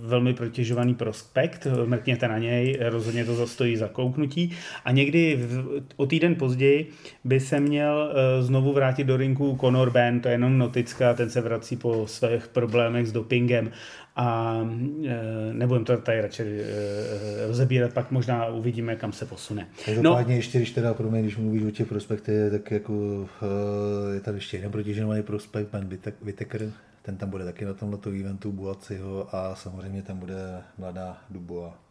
[SPEAKER 2] velmi protěžovaný prospekt, mrkněte na něj, rozhodně to zastojí za kouknutí. A někdy o týden později by se měl eh, znovu vrátit do rinku Conor Ben, to je jenom notická, ten se vrací po svých problémech s dopingem a e, nebudem to tady radši e, rozebírat, pak možná uvidíme, kam se posune.
[SPEAKER 3] Každopádně no, ještě, když teda pro mě, když mluvíš o těch prospektech, tak jako je tady ještě jeden protěžený prospekt, Ben Whittaker, ten tam bude taky na tomto eventu Buaciho a samozřejmě tam bude mladá Duboa.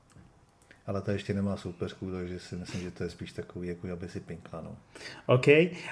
[SPEAKER 3] Ale to ještě nemá soupeřku, takže si myslím, že to je spíš takový, jako aby si pinkla. No.
[SPEAKER 2] OK.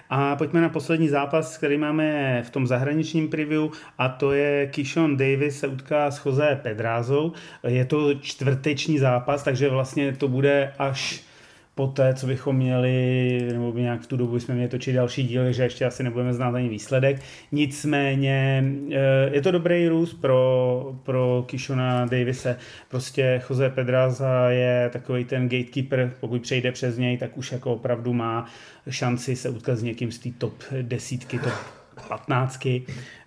[SPEAKER 2] A pojďme na poslední zápas, který máme v tom zahraničním preview a to je Kishon Davis se utká s Jose Pedrázou. Je to čtvrteční zápas, takže vlastně to bude až poté, co bychom měli, nebo by nějak v tu dobu jsme měli točit další díl, takže ještě asi nebudeme znát ani výsledek. Nicméně eh, je to dobrý růst pro, pro Kishona Davise. Prostě Jose Pedraza je takový ten gatekeeper, pokud přejde přes něj, tak už jako opravdu má šanci se utkat s někým z té top desítky, top patnáctky.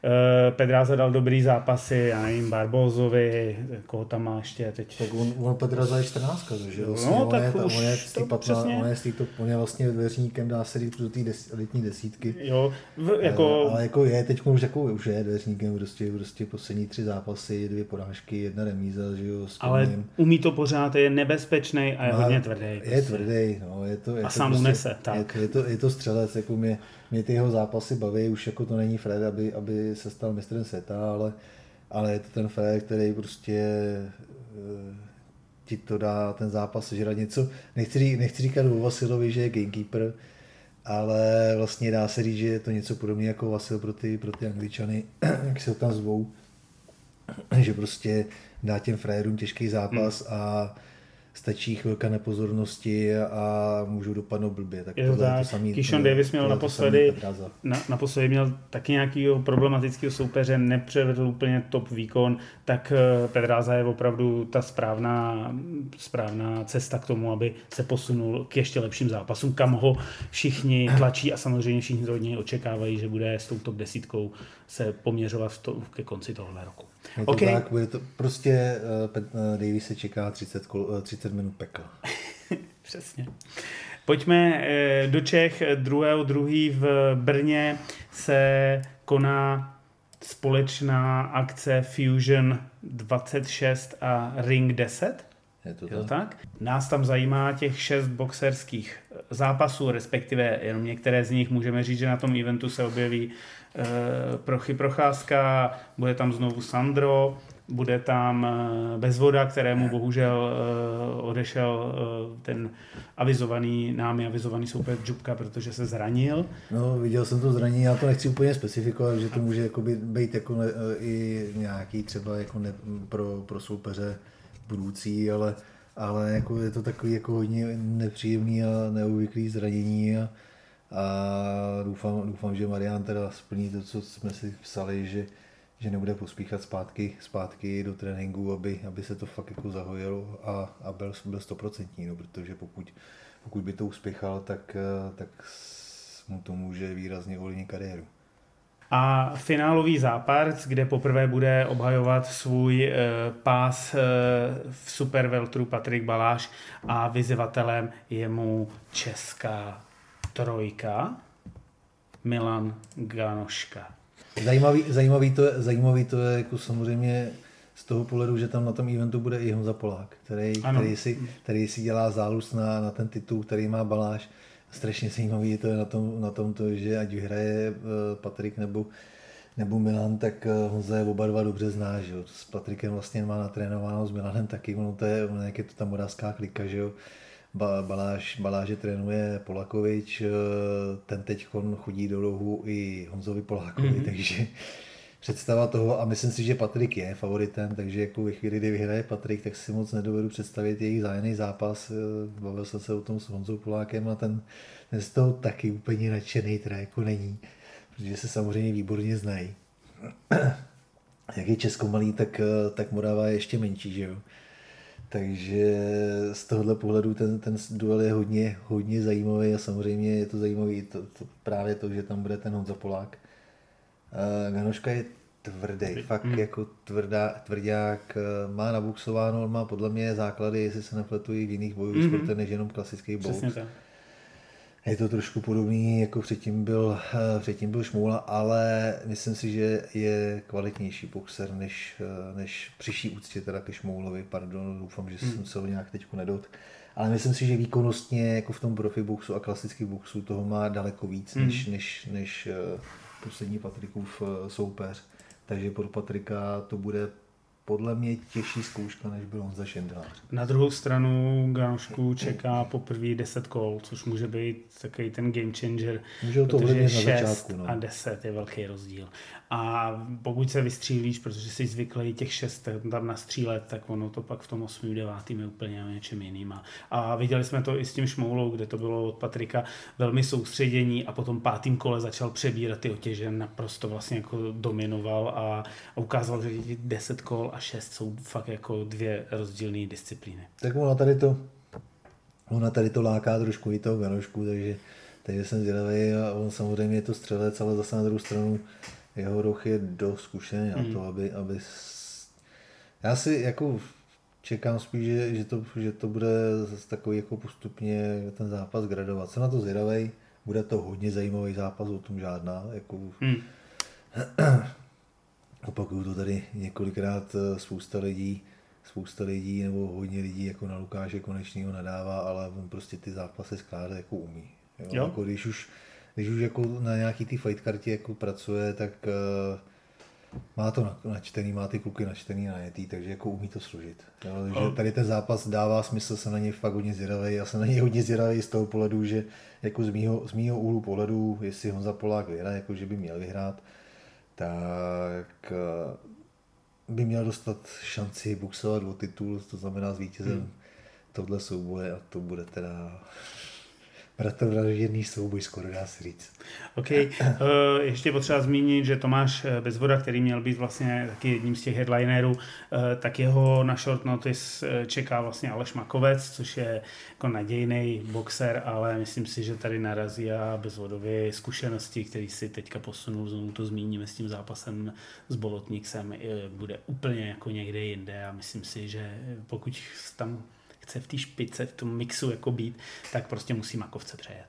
[SPEAKER 2] Eh, Pedráza dal dobrý zápasy, já nevím, Barbozovi, koho tam má ještě teď.
[SPEAKER 3] Tak on, on Pedráza je 14, že vlastně no, on, je, už on je z té 15, on je, z tý, on je vlastně dveřníkem, dá se říct, do té des, elitní desítky.
[SPEAKER 2] Jo, v, jako...
[SPEAKER 3] Uh, ale jako je, teď už, jako, už je dveřníkem, prostě, prostě poslední tři zápasy, dvě porážky, jedna remíza, že jo,
[SPEAKER 2] Ale umí to pořád, je nebezpečný a je no, hodně tvrdý.
[SPEAKER 3] Je prostě. tvrdý, no, je to, je
[SPEAKER 2] a
[SPEAKER 3] to
[SPEAKER 2] sám prostě, unese, tak.
[SPEAKER 3] Je, je, to, je to střelec, jako mě, mě ty jeho zápasy baví, už jako to není Fred, aby, aby se stal mistrem světa, ale, ale je to ten Fred, který prostě eh, ti to dá ten zápas sežrat něco. Nechci, nechci říkat o Vasilovi, že je gamekeeper, ale vlastně dá se říct, že je to něco podobné jako Vasil pro ty, pro ty Angličany, jak se ho tam zvou, že prostě dá těm frajerům těžký zápas hmm. a stačí chvilka nepozornosti a můžou dopadnout blbě.
[SPEAKER 2] Tak je to, tak. to samý, Kishon Davis měl naposledy, na, naposledy měl taky nějakého problematického soupeře, nepřevedl úplně top výkon, tak eh, Pedráza je opravdu ta správná, správná cesta k tomu, aby se posunul k ještě lepším zápasům, kam ho všichni tlačí a samozřejmě všichni od něj očekávají, že bude s tou top desítkou se poměřovat v to, ke konci tohohle roku.
[SPEAKER 3] Je to okay. tak, bude to prostě uh, Davis se čeká 30, uh, 30 minut pekla.
[SPEAKER 2] Přesně. Pojďme do Čech. 2. druhý v Brně se koná společná akce Fusion 26 a Ring 10.
[SPEAKER 3] Je to,
[SPEAKER 2] Je to tak? Nás tam zajímá těch šest boxerských zápasů, respektive jenom některé z nich můžeme říct, že na tom eventu se objeví Eh, Prochy Procházka, bude tam znovu Sandro, bude tam eh, Bezvoda, kterému bohužel eh, odešel ten avizovaný, námi avizovaný soupeř Džubka, protože se zranil.
[SPEAKER 3] No, viděl jsem to zranění, já to nechci úplně specifikovat, že to může jakoby být jako ne, i nějaký třeba jako ne, pro, pro soupeře budoucí, ale, ale jako je to takový jako hodně nepříjemný a neobvyklý zranění a doufám, doufám, že Marian teda splní to, co jsme si psali, že, že nebude pospíchat zpátky, zpátky do tréninku, aby, aby se to fakt jako zahojilo a, a byl, byl stoprocentní, no, protože pokud, pokud by to uspěchal, tak, tak mu to může výrazně ovlivnit kariéru.
[SPEAKER 2] A finálový zápas, kde poprvé bude obhajovat svůj e, pás e, v Super Veltru Patrik Baláš a vyzývatelem je mu česká trojka Milan Ganoška.
[SPEAKER 3] Zajímavý, zajímavý, to je, zajímavý to je jako samozřejmě z toho pohledu, že tam na tom eventu bude i Honza Polák, který, který, si, který si dělá záluz na, na ten titul, který má Baláš strašně zajímavý to je na tom, na tom to, že ať vyhraje eh, Patrik nebo, nebo Milan, tak eh, Honza je oba dva dobře zná, že jo. S Patrikem vlastně má natrénováno, s Milanem taky, ono to je, ono jak je to ta moravská klika, že jo. Ba, Baláš, Baláže trénuje Polakovič, eh, ten teď chodí do rohu i Honzovi Polákovi, mm-hmm. takže představa toho a myslím si, že Patrik je favoritem, takže jako ve chvíli, kdy vyhraje Patrik, tak si moc nedovedu představit jejich zájemný zápas. Bavil jsem se o tom s Honzou Polákem a ten, ten z toho taky úplně nadšený teda jako není, protože se samozřejmě výborně znají. Jak je Česko malý, tak, tak Morava je ještě menší, že jo. Takže z tohohle pohledu ten, ten duel je hodně, hodně zajímavý a samozřejmě je to zajímavý to, to, právě to, že tam bude ten Honza Polák Uh, Ganoška je tvrdý, fakt mm. jako tvrdá, tvrdák, eh, má nabuksováno, má podle mě základy, jestli se nepletují v jiných bojových mm-hmm. sportech, než jenom klasický box. Je to trošku podobný, jako předtím byl, eh, předtím byl Šmoula, ale myslím si, že je kvalitnější boxer než, než přiší úctě teda ke Šmoulovi, pardon, doufám, že jsem se ho nějak teď nedot. Ale myslím si, že výkonnostně jako v tom profi boxu a klasický boxu toho má daleko víc, mm. než, než, než poslední Patrikův eh, soupeř. Takže pro Patrika to bude podle mě těžší zkouška, než byl Honza Šindlář.
[SPEAKER 2] Na druhou stranu Ganošku čeká poprvé 10 kol, což může být takový ten game changer,
[SPEAKER 3] může to protože 6 na začátku, no.
[SPEAKER 2] a 10 je velký rozdíl. A pokud se vystřílíš, protože jsi zvyklý těch 6 tam nastřílet, tak ono to pak v tom 8. 9. je úplně něčem jiným. A, a viděli jsme to i s tím Šmoulou, kde to bylo od Patrika velmi soustředění a potom pátým kole začal přebírat ty otěže, naprosto vlastně jako dominoval a, a ukázal, že 10 kol a 6 jsou fakt jako dvě rozdílné disciplíny.
[SPEAKER 3] Tak ona tady to, ona tady to láká trošku i toho Ganošku, takže, takže jsem zvědavý a on samozřejmě je to střelec, ale zase na druhou stranu jeho roh je dost zkušený mm. na to, aby, aby já si jako čekám spíš, že, že, to, že to bude zase takový jako postupně ten zápas gradovat. Jsem na to zvědavý, bude to hodně zajímavý zápas, o tom žádná. Jako, mm. Opakuju to tady několikrát eh, spousta lidí, spousta lidí nebo hodně lidí jako na Lukáše Konečného nadává, ale on prostě ty zápasy skládat jako umí. Jo? Jo? Jako když už, když už jako na nějaký ty fight kartě jako pracuje, tak uh, má to načtený, má ty kluky načtený, najetý, takže jako umí to složit. Jo? Takže tady ten zápas dává smysl, jsem na něj fakt hodně zvědavý. Já jsem na něj hodně zvědavý z toho pohledu, že jako z mýho, z mýho úhlu pohledu, jestli Honza Polák vyhraje, jako že by měl vyhrát, tak eh, by měl dostat šanci boxovat o titul, to znamená s vítězem hmm. tohle souboje a to bude teda bratovražděný souboj, skoro dá se říct.
[SPEAKER 2] OK, uh, ještě potřeba zmínit, že Tomáš eh, Bezvoda, který měl být vlastně taky jedním z těch headlinerů, uh, tak jeho na short notice čeká vlastně Aleš Makovec, což je jako nadějný boxer, ale myslím si, že tady narazí a Bezvodově zkušenosti, který si teďka posunul, znovu to zmíníme s tím zápasem s Bolotníksem, bude úplně jako někde jinde a myslím si, že pokud tam chce v té špice, v tom mixu jako být, tak prostě musí Makovce přejet.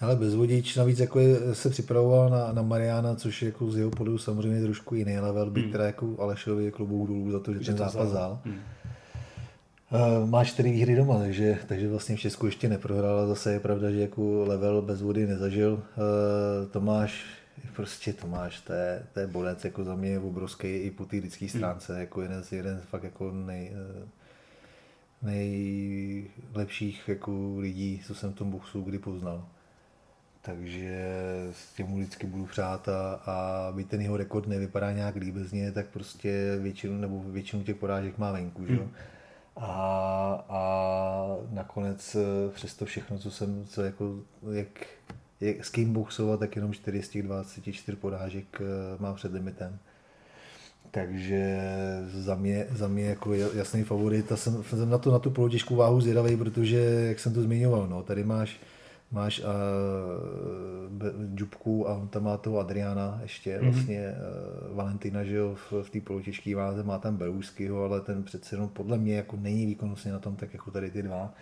[SPEAKER 3] Ale bez vodič navíc jako je, se připravoval na, na Mariana, což je jako z jeho pohledu samozřejmě trošku jiný level, byť hmm. teda jako Alešovi klubou dolů za to, že, že ten zápas vzal. Hmm. Uh, má čtyři výhry doma, takže, takže vlastně v Česku ještě neprohrál, a zase je pravda, že jako level bez vody nezažil. Uh, Tomáš, prostě Tomáš, to je, to je bonec, jako za mě obrovský i po té lidské hmm. stránce, hmm. jako jeden z, jeden fakt jako nej, uh, nejlepších jako lidí, co jsem v tom boxu kdy poznal. Takže s tím mu vždycky budu přát a, a byť ten jeho rekord nevypadá nějak líbezně, tak prostě většinu, nebo většinu těch porážek má venku. Že? Hmm. A, a nakonec přes to všechno, co jsem, co jako, jak, jak, s kým boxovat, tak jenom 4 z těch 24 porážek eh, má před limitem. Takže za mě, za mě jako jasný favorit a jsem, jsem na, to, na tu polotěžkou váhu zvědavý, protože, jak jsem to zmiňoval, no, tady máš máš uh, Džubku a on tam má toho Adriana ještě mm-hmm. vlastně uh, Valentina, že jo, v, v té polotěžké váze má tam Beluskyho, ale ten přece jenom podle mě jako není výkonnostně na tom tak jako tady ty dva.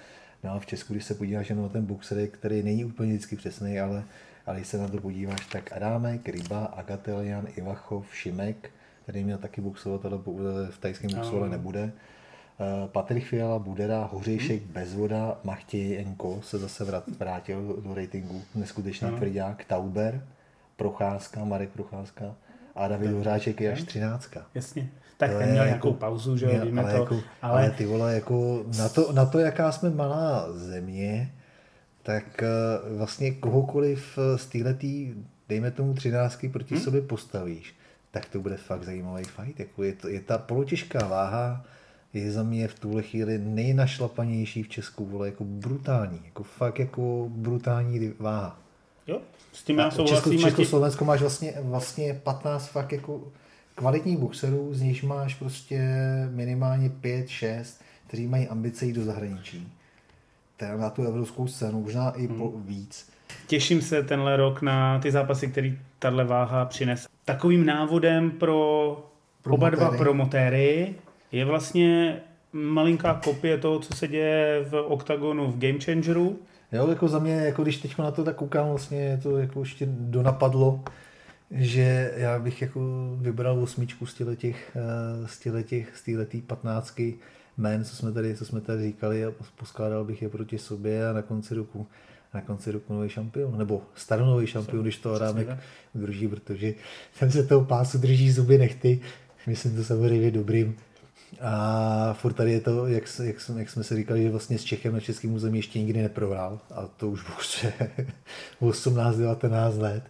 [SPEAKER 3] No a v Česku, když se podíváš jenom na ten boxer, který není úplně vždycky přesný, ale, ale když se na to podíváš, tak Adámek, Ryba, Agatelian, Ivachov, Šimek, který měl taky boxovat, ale v tajském boxu ale nebude. Eh, Patrik Fiala, Budera, Hořejšek, hmm. Bezvoda, Enko se zase vrátil do ratingu, neskutečný hmm. tvrdák, Tauber, Procházka, Marek Procházka a David Hořáček je až třináctka.
[SPEAKER 2] Jasně. Tak ten měl nějakou jako, pauzu, že jo, víme
[SPEAKER 3] ale
[SPEAKER 2] to.
[SPEAKER 3] Jako, ale... ale ty vole, jako na to, na to, jaká jsme malá země, tak eh, vlastně kohokoliv z téhletý, dejme tomu třináctky, proti hmm? sobě postavíš, tak to bude fakt zajímavý fight. Jako je, to, je ta polotěžká váha, je za mě v tuhle chvíli nejnašlapanější v Česku, vole, jako brutální, jako fakt jako brutální váha.
[SPEAKER 2] Jo, s tím já souhlasím.
[SPEAKER 3] Česko, Československo máš vlastně, vlastně 15 fakt jako kvalitních boxerů, z nichž máš prostě minimálně 5-6, kteří mají ambice jít do zahraničí. Teda na tu evropskou scénu, možná i po hmm. víc.
[SPEAKER 2] Těším se tenhle rok na ty zápasy, který tahle váha přines. Takovým návodem pro oba dva promotéry je vlastně malinká kopie toho, co se děje v OKTAGONu v Game Changeru.
[SPEAKER 3] Jo, jako za mě, jako když teď na to tak koukám, vlastně to jako ještě donapadlo, že já bych jako vybral osmičku z těch, eh, z těch, z téhletý patnáctky men, co jsme tady, co jsme tady říkali a poskládal bych je proti sobě a na konci roku na konci roku nový šampion, nebo staronový šampion, když to Adámek drží, protože ten se toho pásu drží zuby nechty, myslím to samozřejmě dobrým a furt tady je to, jak, jak, jak jsme se říkali, že vlastně s Čechem na českém území ještě nikdy neprohrál. A to už bude 18-19 let.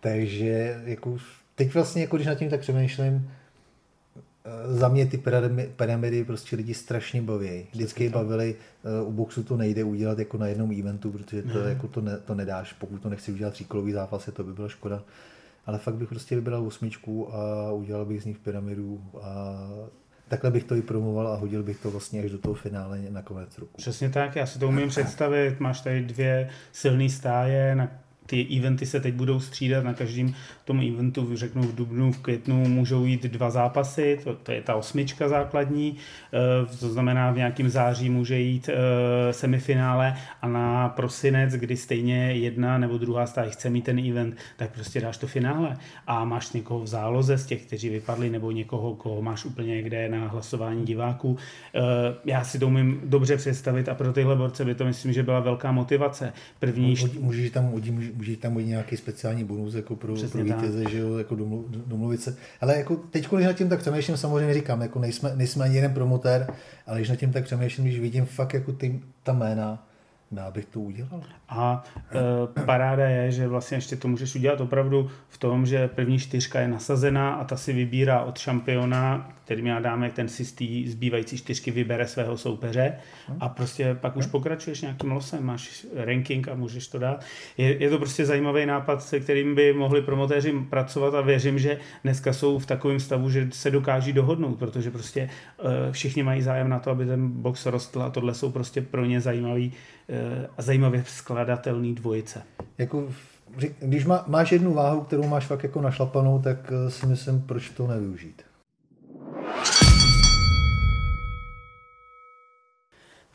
[SPEAKER 3] Takže jako, teď vlastně, jako když nad tím tak přemýšlím, za mě ty pyramidy prostě lidi strašně baví. Vždycky je bavili, eh, u boxu to nejde udělat jako na jednom eventu, protože to, ne. jako to, ne, to nedáš, pokud to nechci udělat tříkolový zápas, to by byla škoda. Ale fakt bych prostě vybral osmičku a udělal bych z nich pyramidu a takhle bych to i promoval a hodil bych to vlastně až do toho finále na konec roku.
[SPEAKER 2] Přesně tak, já si to umím představit. Máš tady dvě silné stáje, na ty eventy se teď budou střídat, na každém tom eventu, řeknu v dubnu, v květnu, můžou jít dva zápasy, to, to je ta osmička základní, eh, to znamená v nějakém září může jít eh, semifinále a na prosinec, kdy stejně jedna nebo druhá stáj chce mít ten event, tak prostě dáš to finále a máš někoho v záloze z těch, kteří vypadli, nebo někoho, koho máš úplně někde na hlasování diváků. Eh, já si to umím dobře představit a pro tyhle borce by to myslím, že byla velká motivace. První...
[SPEAKER 3] Můžeš tam, může tam být nějaký speciální bonus jako pro, pro vítěze, že jo, jako domluv, domluvit se. Ale jako teď, když nad tím tak přemýšlím, samozřejmě říkám, jako nejsme, nejsme ani jeden promotér, ale když nad tím tak přemýšlím, když vidím fakt jako ty, ta jména, já bych to udělal.
[SPEAKER 2] A e, paráda je, že vlastně ještě to můžeš udělat opravdu v tom, že první čtyřka je nasazená a ta si vybírá od šampiona, který já dáme, ten si z té zbývající čtyřky vybere svého soupeře hmm. a prostě pak už pokračuješ nějakým losem, máš ranking a můžeš to dát. Je, je to prostě zajímavý nápad, se kterým by mohli promotéři pracovat a věřím, že dneska jsou v takovém stavu, že se dokáží dohodnout, protože prostě e, všichni mají zájem na to, aby ten box rostl a tohle jsou prostě pro ně zajímavý e, a zajímavě skladatelný dvojice.
[SPEAKER 3] Jako když má, máš jednu váhu, kterou máš fakt jako našlapanou, tak eh, si myslím, proč to nevyužít.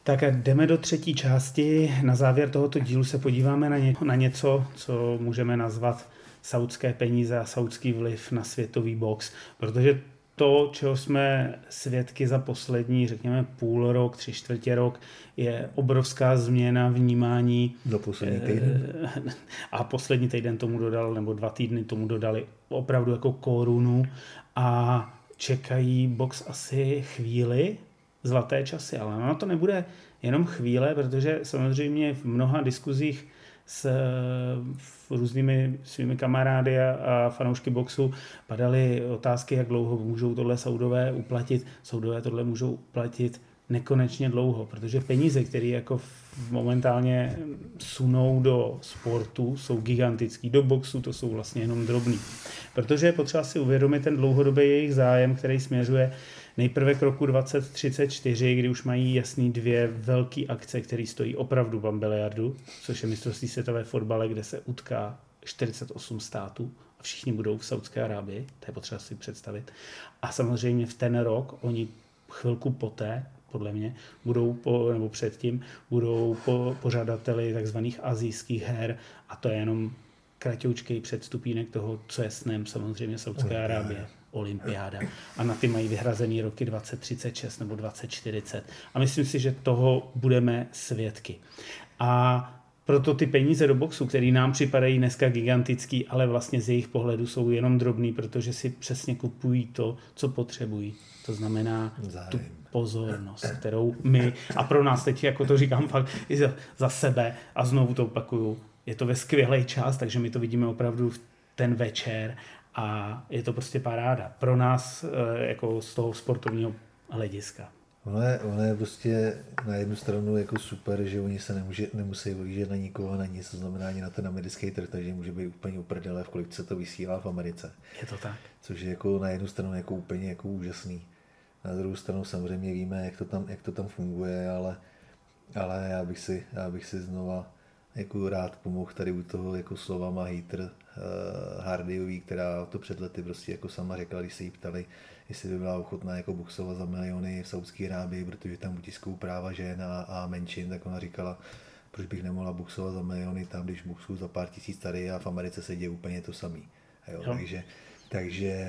[SPEAKER 2] Tak jdeme do třetí části. Na závěr tohoto dílu se podíváme na, ně, na něco, co můžeme nazvat saudské peníze a saudský vliv na světový box, protože to, čeho jsme svědky za poslední, řekněme, půl rok, tři čtvrtě rok, je obrovská změna vnímání.
[SPEAKER 3] Do poslední eh, týden.
[SPEAKER 2] A poslední týden tomu dodal, nebo dva týdny tomu dodali opravdu jako korunu a čekají box asi chvíli, zlaté časy, ale ono to nebude jenom chvíle, protože samozřejmě v mnoha diskuzích s různými svými kamarády a, fanoušky boxu padaly otázky, jak dlouho můžou tohle Saudové uplatit. Saudové tohle můžou uplatit nekonečně dlouho, protože peníze, které jako momentálně sunou do sportu, jsou gigantický, do boxu to jsou vlastně jenom drobný. Protože je potřeba si uvědomit ten dlouhodobý jejich zájem, který směřuje nejprve k roku 2034, kdy už mají jasný dvě velké akce, které stojí opravdu bambiliardu, což je mistrovství světové fotbale, kde se utká 48 států a všichni budou v Saudské Arábii, to je potřeba si představit. A samozřejmě v ten rok oni chvilku poté, podle mě, budou po, nebo předtím, budou po, pořadateli takzvaných azijských her a to je jenom kratoučký předstupínek toho, co je snem samozřejmě Saudské Arábie. Olympiáda. A na ty mají vyhrazený roky 2036 nebo 2040. A myslím si, že toho budeme svědky. A proto ty peníze do boxu, které nám připadají dneska gigantický, ale vlastně z jejich pohledu jsou jenom drobný, protože si přesně kupují to, co potřebují. To znamená Zájem. tu pozornost, kterou my, a pro nás teď, jako to říkám fakt i za, za sebe, a znovu to opakuju, je to ve skvělý čas, takže my to vidíme opravdu v ten večer a je to prostě paráda. Pro nás eh, jako z toho sportovního hlediska.
[SPEAKER 3] Ono je, ono je prostě na jednu stranu jako super, že oni se nemůže, nemusí vlížet na nikoho, na nic, to znamená ani na ten americký trh, takže může být úplně uprdele, v kolik se to vysílá v Americe.
[SPEAKER 2] Je to tak.
[SPEAKER 3] Což je jako na jednu stranu jako úplně jako úžasný. Na druhou stranu samozřejmě víme, jak to tam, jak to tam funguje, ale, ale já bych si, já bych si znova jako rád pomohl tady u toho jako slova hater uh, Hardyový, která to před lety prostě jako sama řekla, když se jí ptali, jestli by byla ochotná jako boxovat za miliony v Saudské Arábii, protože tam utiskou práva žen a, a menšin, tak ona říkala, proč bych nemohla boxovat za miliony tam, když boxuju za pár tisíc tady a v Americe se děje úplně to samý. Jo, jo. Takže, takže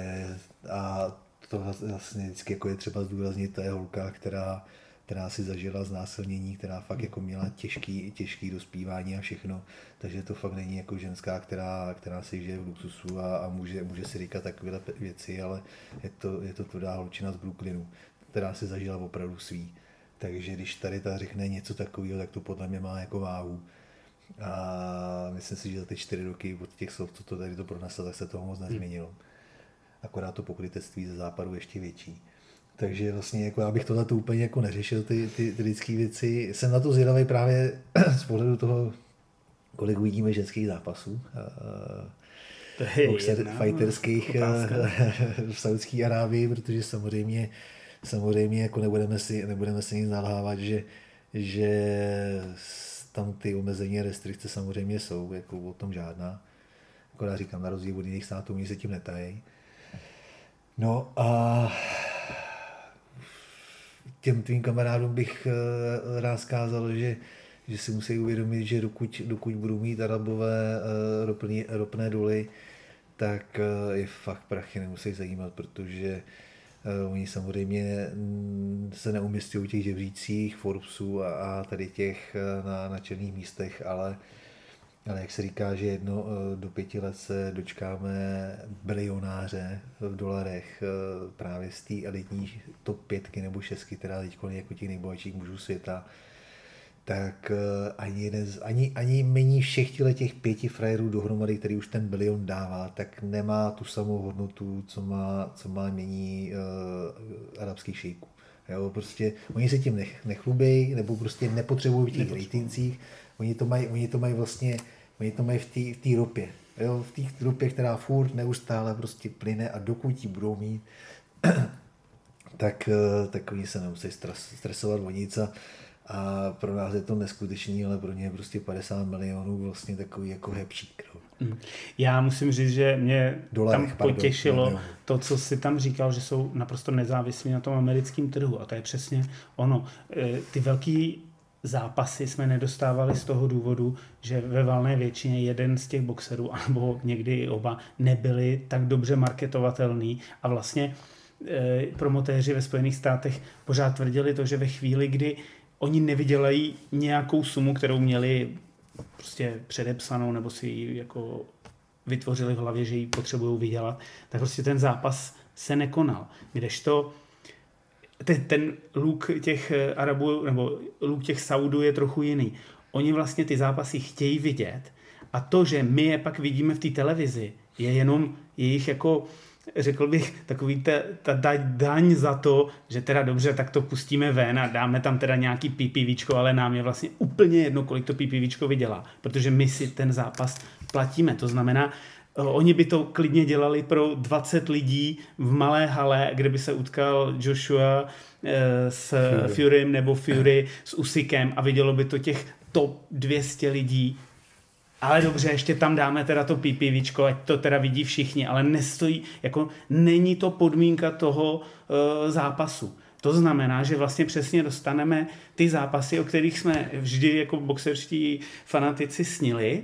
[SPEAKER 3] a to vlastně vždycky jako je třeba zdůraznit, to je holka, která která si zažila znásilnění, která fakt jako měla těžký, těžký dospívání a všechno, takže to fakt není jako ženská, která, která si žije v luxusu a, a může, může si říkat takové věci, ale je to, je to tvrdá holčina z Brooklynu, která si zažila opravdu svý. Takže když tady ta řekne něco takového, tak to podle mě má jako váhu. A myslím si, že za ty čtyři roky od těch slov, co to tady to proneslo, tak se toho moc nezměnilo. Akorát to pokrytectví ze západu ještě větší. Takže vlastně jako já bych tohle to úplně jako neřešil, ty, ty, ty lidské věci. Jsem na to zvědavý právě z pohledu toho, kolik uvidíme ženských zápasů.
[SPEAKER 2] To je jedna
[SPEAKER 3] fighterských v Saudské Arábii, protože samozřejmě, samozřejmě jako nebudeme si, nebudeme si nic nalhávat, že, že tam ty omezení a restrikce samozřejmě jsou, jako o tom žádná. Jako já říkám, na rozdíl od jiných států, oni se tím netají. No a těm tvým kamarádům bych eh, rád zkázal, že, že si musí uvědomit, že dokud, dokud budou mít arabové eh, ropný, ropné doly, tak eh, je fakt prachy nemusí zajímat, protože oni samozřejmě mm, se neumístují v těch žebřících Forbesu a, a tady těch na, na černých místech, ale ale jak se říká, že jedno eh, do pěti let se dočkáme bilionáře v dolarech eh, právě z té elitní top pětky nebo šestky, která teď je jako těch nejbohatších mužů světa, tak eh, ani, jeden z, ani, ani mení všech těch pěti frajerů dohromady, který už ten bilion dává, tak nemá tu samou hodnotu, co má, co má mění uh, arabský šejků. Jo, prostě oni se tím nech, nechlubí, nebo prostě nepotřebují v těch rejtincích, Oni to mají, oni to mají vlastně, oni to mají v té ropě. Jo, v té ropě, která furt neustále prostě plyne a dokud ji budou mít, tak, eh, tak oni se nemusí stres, stresovat o nic a, a pro nás je to neskutečný, ale pro ně je prostě 50 milionů vlastně takový jako hepčík. No.
[SPEAKER 2] Mm. Já musím říct, že mě Dolarech, tam potěšilo pardon. to, co si tam říkal, že jsou naprosto nezávislí na tom americkém trhu a to je přesně ono. Eh, ty velký zápasy jsme nedostávali z toho důvodu, že ve valné většině jeden z těch boxerů, nebo někdy i oba, nebyli tak dobře marketovatelný a vlastně e, promotéři ve Spojených státech pořád tvrdili to, že ve chvíli, kdy oni nevydělají nějakou sumu, kterou měli prostě předepsanou nebo si ji jako vytvořili v hlavě, že ji potřebují vydělat, tak prostě ten zápas se nekonal. Kdežto ten, ten luk těch eh, Arabů, nebo luk těch Saudů je trochu jiný. Oni vlastně ty zápasy chtějí vidět a to, že my je pak vidíme v té televizi, je jenom jejich jako řekl bych, takový ta, ta daň za to, že teda dobře, tak to pustíme ven a dáme tam teda nějaký PPVčko, ale nám je vlastně úplně jedno, kolik to PPVčko vydělá, protože my si ten zápas platíme. To znamená, Oni by to klidně dělali pro 20 lidí v malé hale, kde by se utkal Joshua eh, s Fury. Furym nebo Fury s Usikem a vidělo by to těch top 200 lidí ale dobře, ještě tam dáme teda to PPVčko, ať to teda vidí všichni, ale nestojí, jako není to podmínka toho uh, zápasu. To znamená, že vlastně přesně dostaneme ty zápasy, o kterých jsme vždy jako boxerští fanatici snili,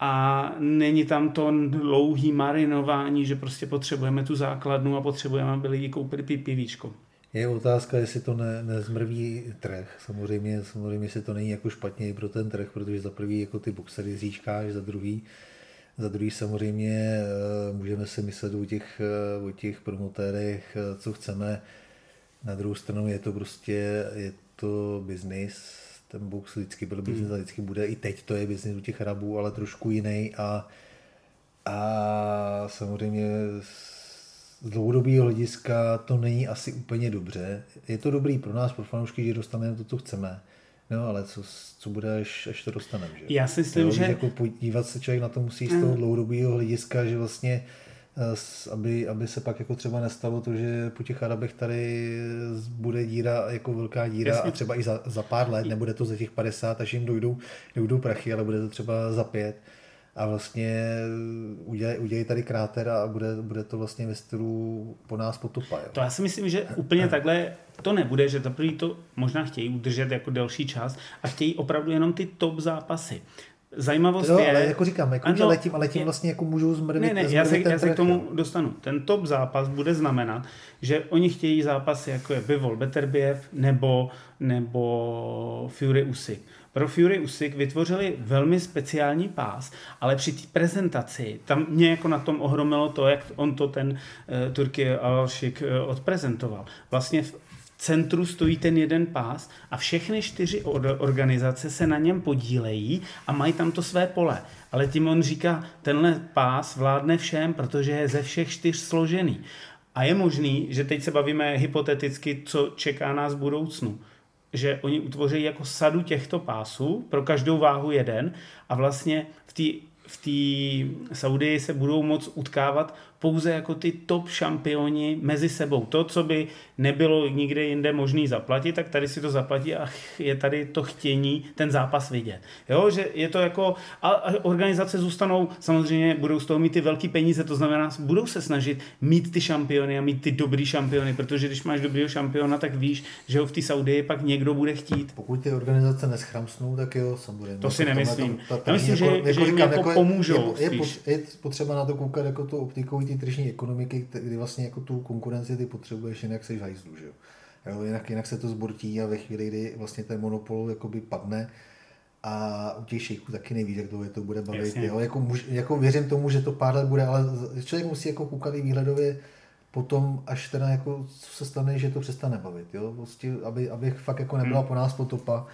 [SPEAKER 2] a není tam to dlouhý marinování, že prostě potřebujeme tu základnu a potřebujeme, aby lidi koupili PPVčko.
[SPEAKER 3] Je otázka, jestli to ne, nezmrví trh. Samozřejmě, samozřejmě si to není jako špatně i pro ten trh, protože za prvý jako ty boxery získáš, za druhý, za druhý samozřejmě eh, můžeme si myslet o těch, eh, o těch promotérech, eh, co chceme. Na druhou stranu je to prostě, je to biznis, ten box vždycky byl biznis hmm. a vždycky bude, i teď to je biznis u těch Arabů, ale trošku jiný a, a samozřejmě z dlouhodobého hlediska to není asi úplně dobře. Je to dobrý pro nás, pro fanoušky, že dostaneme to, co chceme. No, ale co, co bude, až, až to dostaneme, že?
[SPEAKER 2] Já si myslím, jo, že...
[SPEAKER 3] Jako podívat se člověk na to musí z toho mm. dlouhodobého hlediska, že vlastně eh, aby, aby se pak jako třeba nestalo to, že po těch Arabech tady bude díra, jako velká díra Jasně. a třeba i za, za pár let, nebude to za těch 50, až jim dojdou, dojdou prachy, ale bude to třeba za pět a vlastně udělají udělej tady kráter a bude, bude to vlastně ve stylu po nás potupa. Jo.
[SPEAKER 2] To já si myslím, že úplně takhle to nebude, že teprve to možná chtějí udržet jako delší čas a chtějí opravdu jenom ty top zápasy. Zajímavost
[SPEAKER 3] jo,
[SPEAKER 2] je...
[SPEAKER 3] ale jako říkám, jako ano, letím, ale tím vlastně jako můžou zmrvit.
[SPEAKER 2] Ne, ne, já se, já se k tomu jo. dostanu. Ten top zápas bude znamenat, že oni chtějí zápasy jako je Bivol Beterbiev nebo, nebo Fury Usyk. Pro Fury Usyk vytvořili velmi speciální pás, ale při té prezentaci, tam mě jako na tom ohromilo to, jak on to ten uh, Turky Alšik uh, odprezentoval. Vlastně v centru stojí ten jeden pás a všechny čtyři organizace se na něm podílejí a mají tam to své pole. Ale tím on říká, tenhle pás vládne všem, protože je ze všech čtyř složený. A je možný, že teď se bavíme hypoteticky, co čeká nás v budoucnu že oni utvoří jako sadu těchto pásů, pro každou váhu jeden a vlastně v té v té Saudii se budou moc utkávat pouze jako ty top šampioni mezi sebou. To, co by nebylo nikde jinde možný zaplatit, tak tady si to zaplatí a je tady to chtění ten zápas vidět. Jo, že je to jako, a, organizace zůstanou, samozřejmě budou z toho mít ty velké peníze, to znamená, budou se snažit mít ty šampiony a mít ty dobrý šampiony, protože když máš dobrýho šampiona, tak víš, že ho v té Saudii pak někdo bude chtít.
[SPEAKER 3] Pokud ty organizace neschramsnou, tak jo, samozřejmě.
[SPEAKER 2] To si nemyslím. Já myslím, že, jako, že jim jako, jako pomůžou.
[SPEAKER 3] Je, je, je, potřeba na to koukat jako to optikou té tržní ekonomiky, kdy vlastně jako tu konkurenci ty potřebuješ, jinak se hajzlu, že jo. jo jinak, jinak, se to zbortí a ve chvíli, kdy vlastně ten monopol jakoby padne, a u těch šejků taky nevíš, jak dlouho to bude bavit. Jo, jako, muž, jako věřím tomu, že to pár let bude, ale člověk musí jako koukat i výhledově potom, až teda jako, co se stane, že to přestane bavit, jo, prostě, aby, aby fakt jako nebyla hmm. po nás potopa,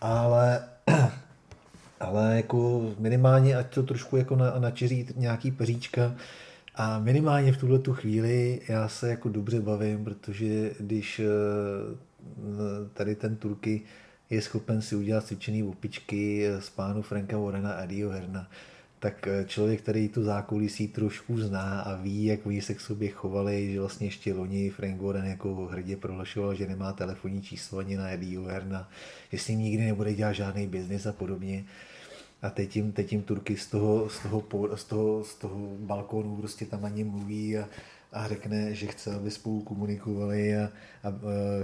[SPEAKER 3] ale ale jako minimálně, ať to trošku jako na, načeří nějaký peříčka, a minimálně v tuhle tu chvíli já se jako dobře bavím, protože když eh, tady ten Turky je schopen si udělat cvičený opičky z pánu Franka Warrena a Dio Herna, tak eh, člověk, který tu zákulisí trošku zná a ví, jak oni se k sobě chovali, že vlastně ještě loni Frank Warren jako hrdě prohlašoval, že nemá telefonní číslo ani na Eddie Herna, že s ním nikdy nebude dělat žádný biznis a podobně, a teď jim, teď jim Turky z toho, z toho, z toho, z toho balkónu prostě tam ani mluví a, a řekne, že chce, aby spolu komunikovali a, a, a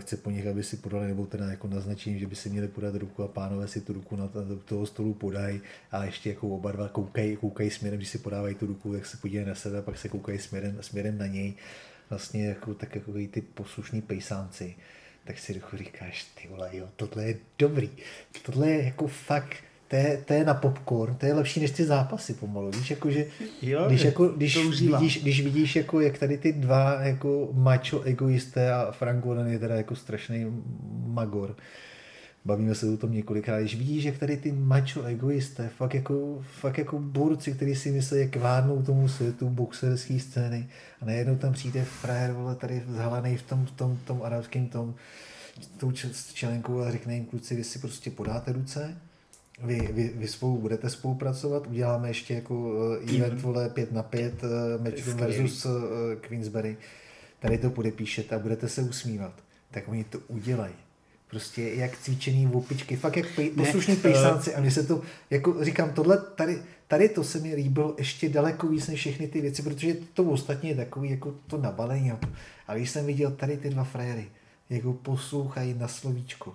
[SPEAKER 3] chce po nich, aby si podali, nebo teda jako naznačení, že by si měli podat ruku a pánové si tu ruku na toho stolu podají a ještě jako oba dva koukají, koukají směrem, když si podávají tu ruku, tak se podívají na sebe a pak se koukají směrem, směrem na něj. Vlastně jako, tak jako ty poslušní pejsánci. Tak si říkáš, ty vole, jo, tohle je dobrý. Tohle je jako fakt, to je, to je na popcorn, to je lepší než ty zápasy pomalu, víš, jako, že jo, když, jako, když, vidíš, když vidíš, jako, jak tady ty dva jako macho egoisté a Frank Warren je teda jako strašný magor, bavíme se o tom několikrát, když vidíš, jak tady ty macho egoisté, fakt jako, fakt jako burci, kteří si myslí, jak vládnou tomu světu boxerské scény a najednou tam přijde frajer, vole, tady zhalený v tom, v tom, tom arabském tom, tou čelenkou a řekne jim, kluci, vy si prostě podáte ruce, vy, vy, vy spolu budete spolupracovat, uděláme ještě jako uh, event, vole, 5 na 5, uh, Matchroom versus uh, Queensberry, tady to podepíšete a budete se usmívat, tak oni to udělají. Prostě jak cvičený opičky, fakt jak pej, poslušní pejsánci. A mně se to, jako říkám, tohle tady, tady to se mi líbilo ještě daleko víc než všechny ty věci, protože to ostatně je takový jako to nabalení. Ale když jsem viděl tady ty dva frajery, jako poslouchají na slovíčko,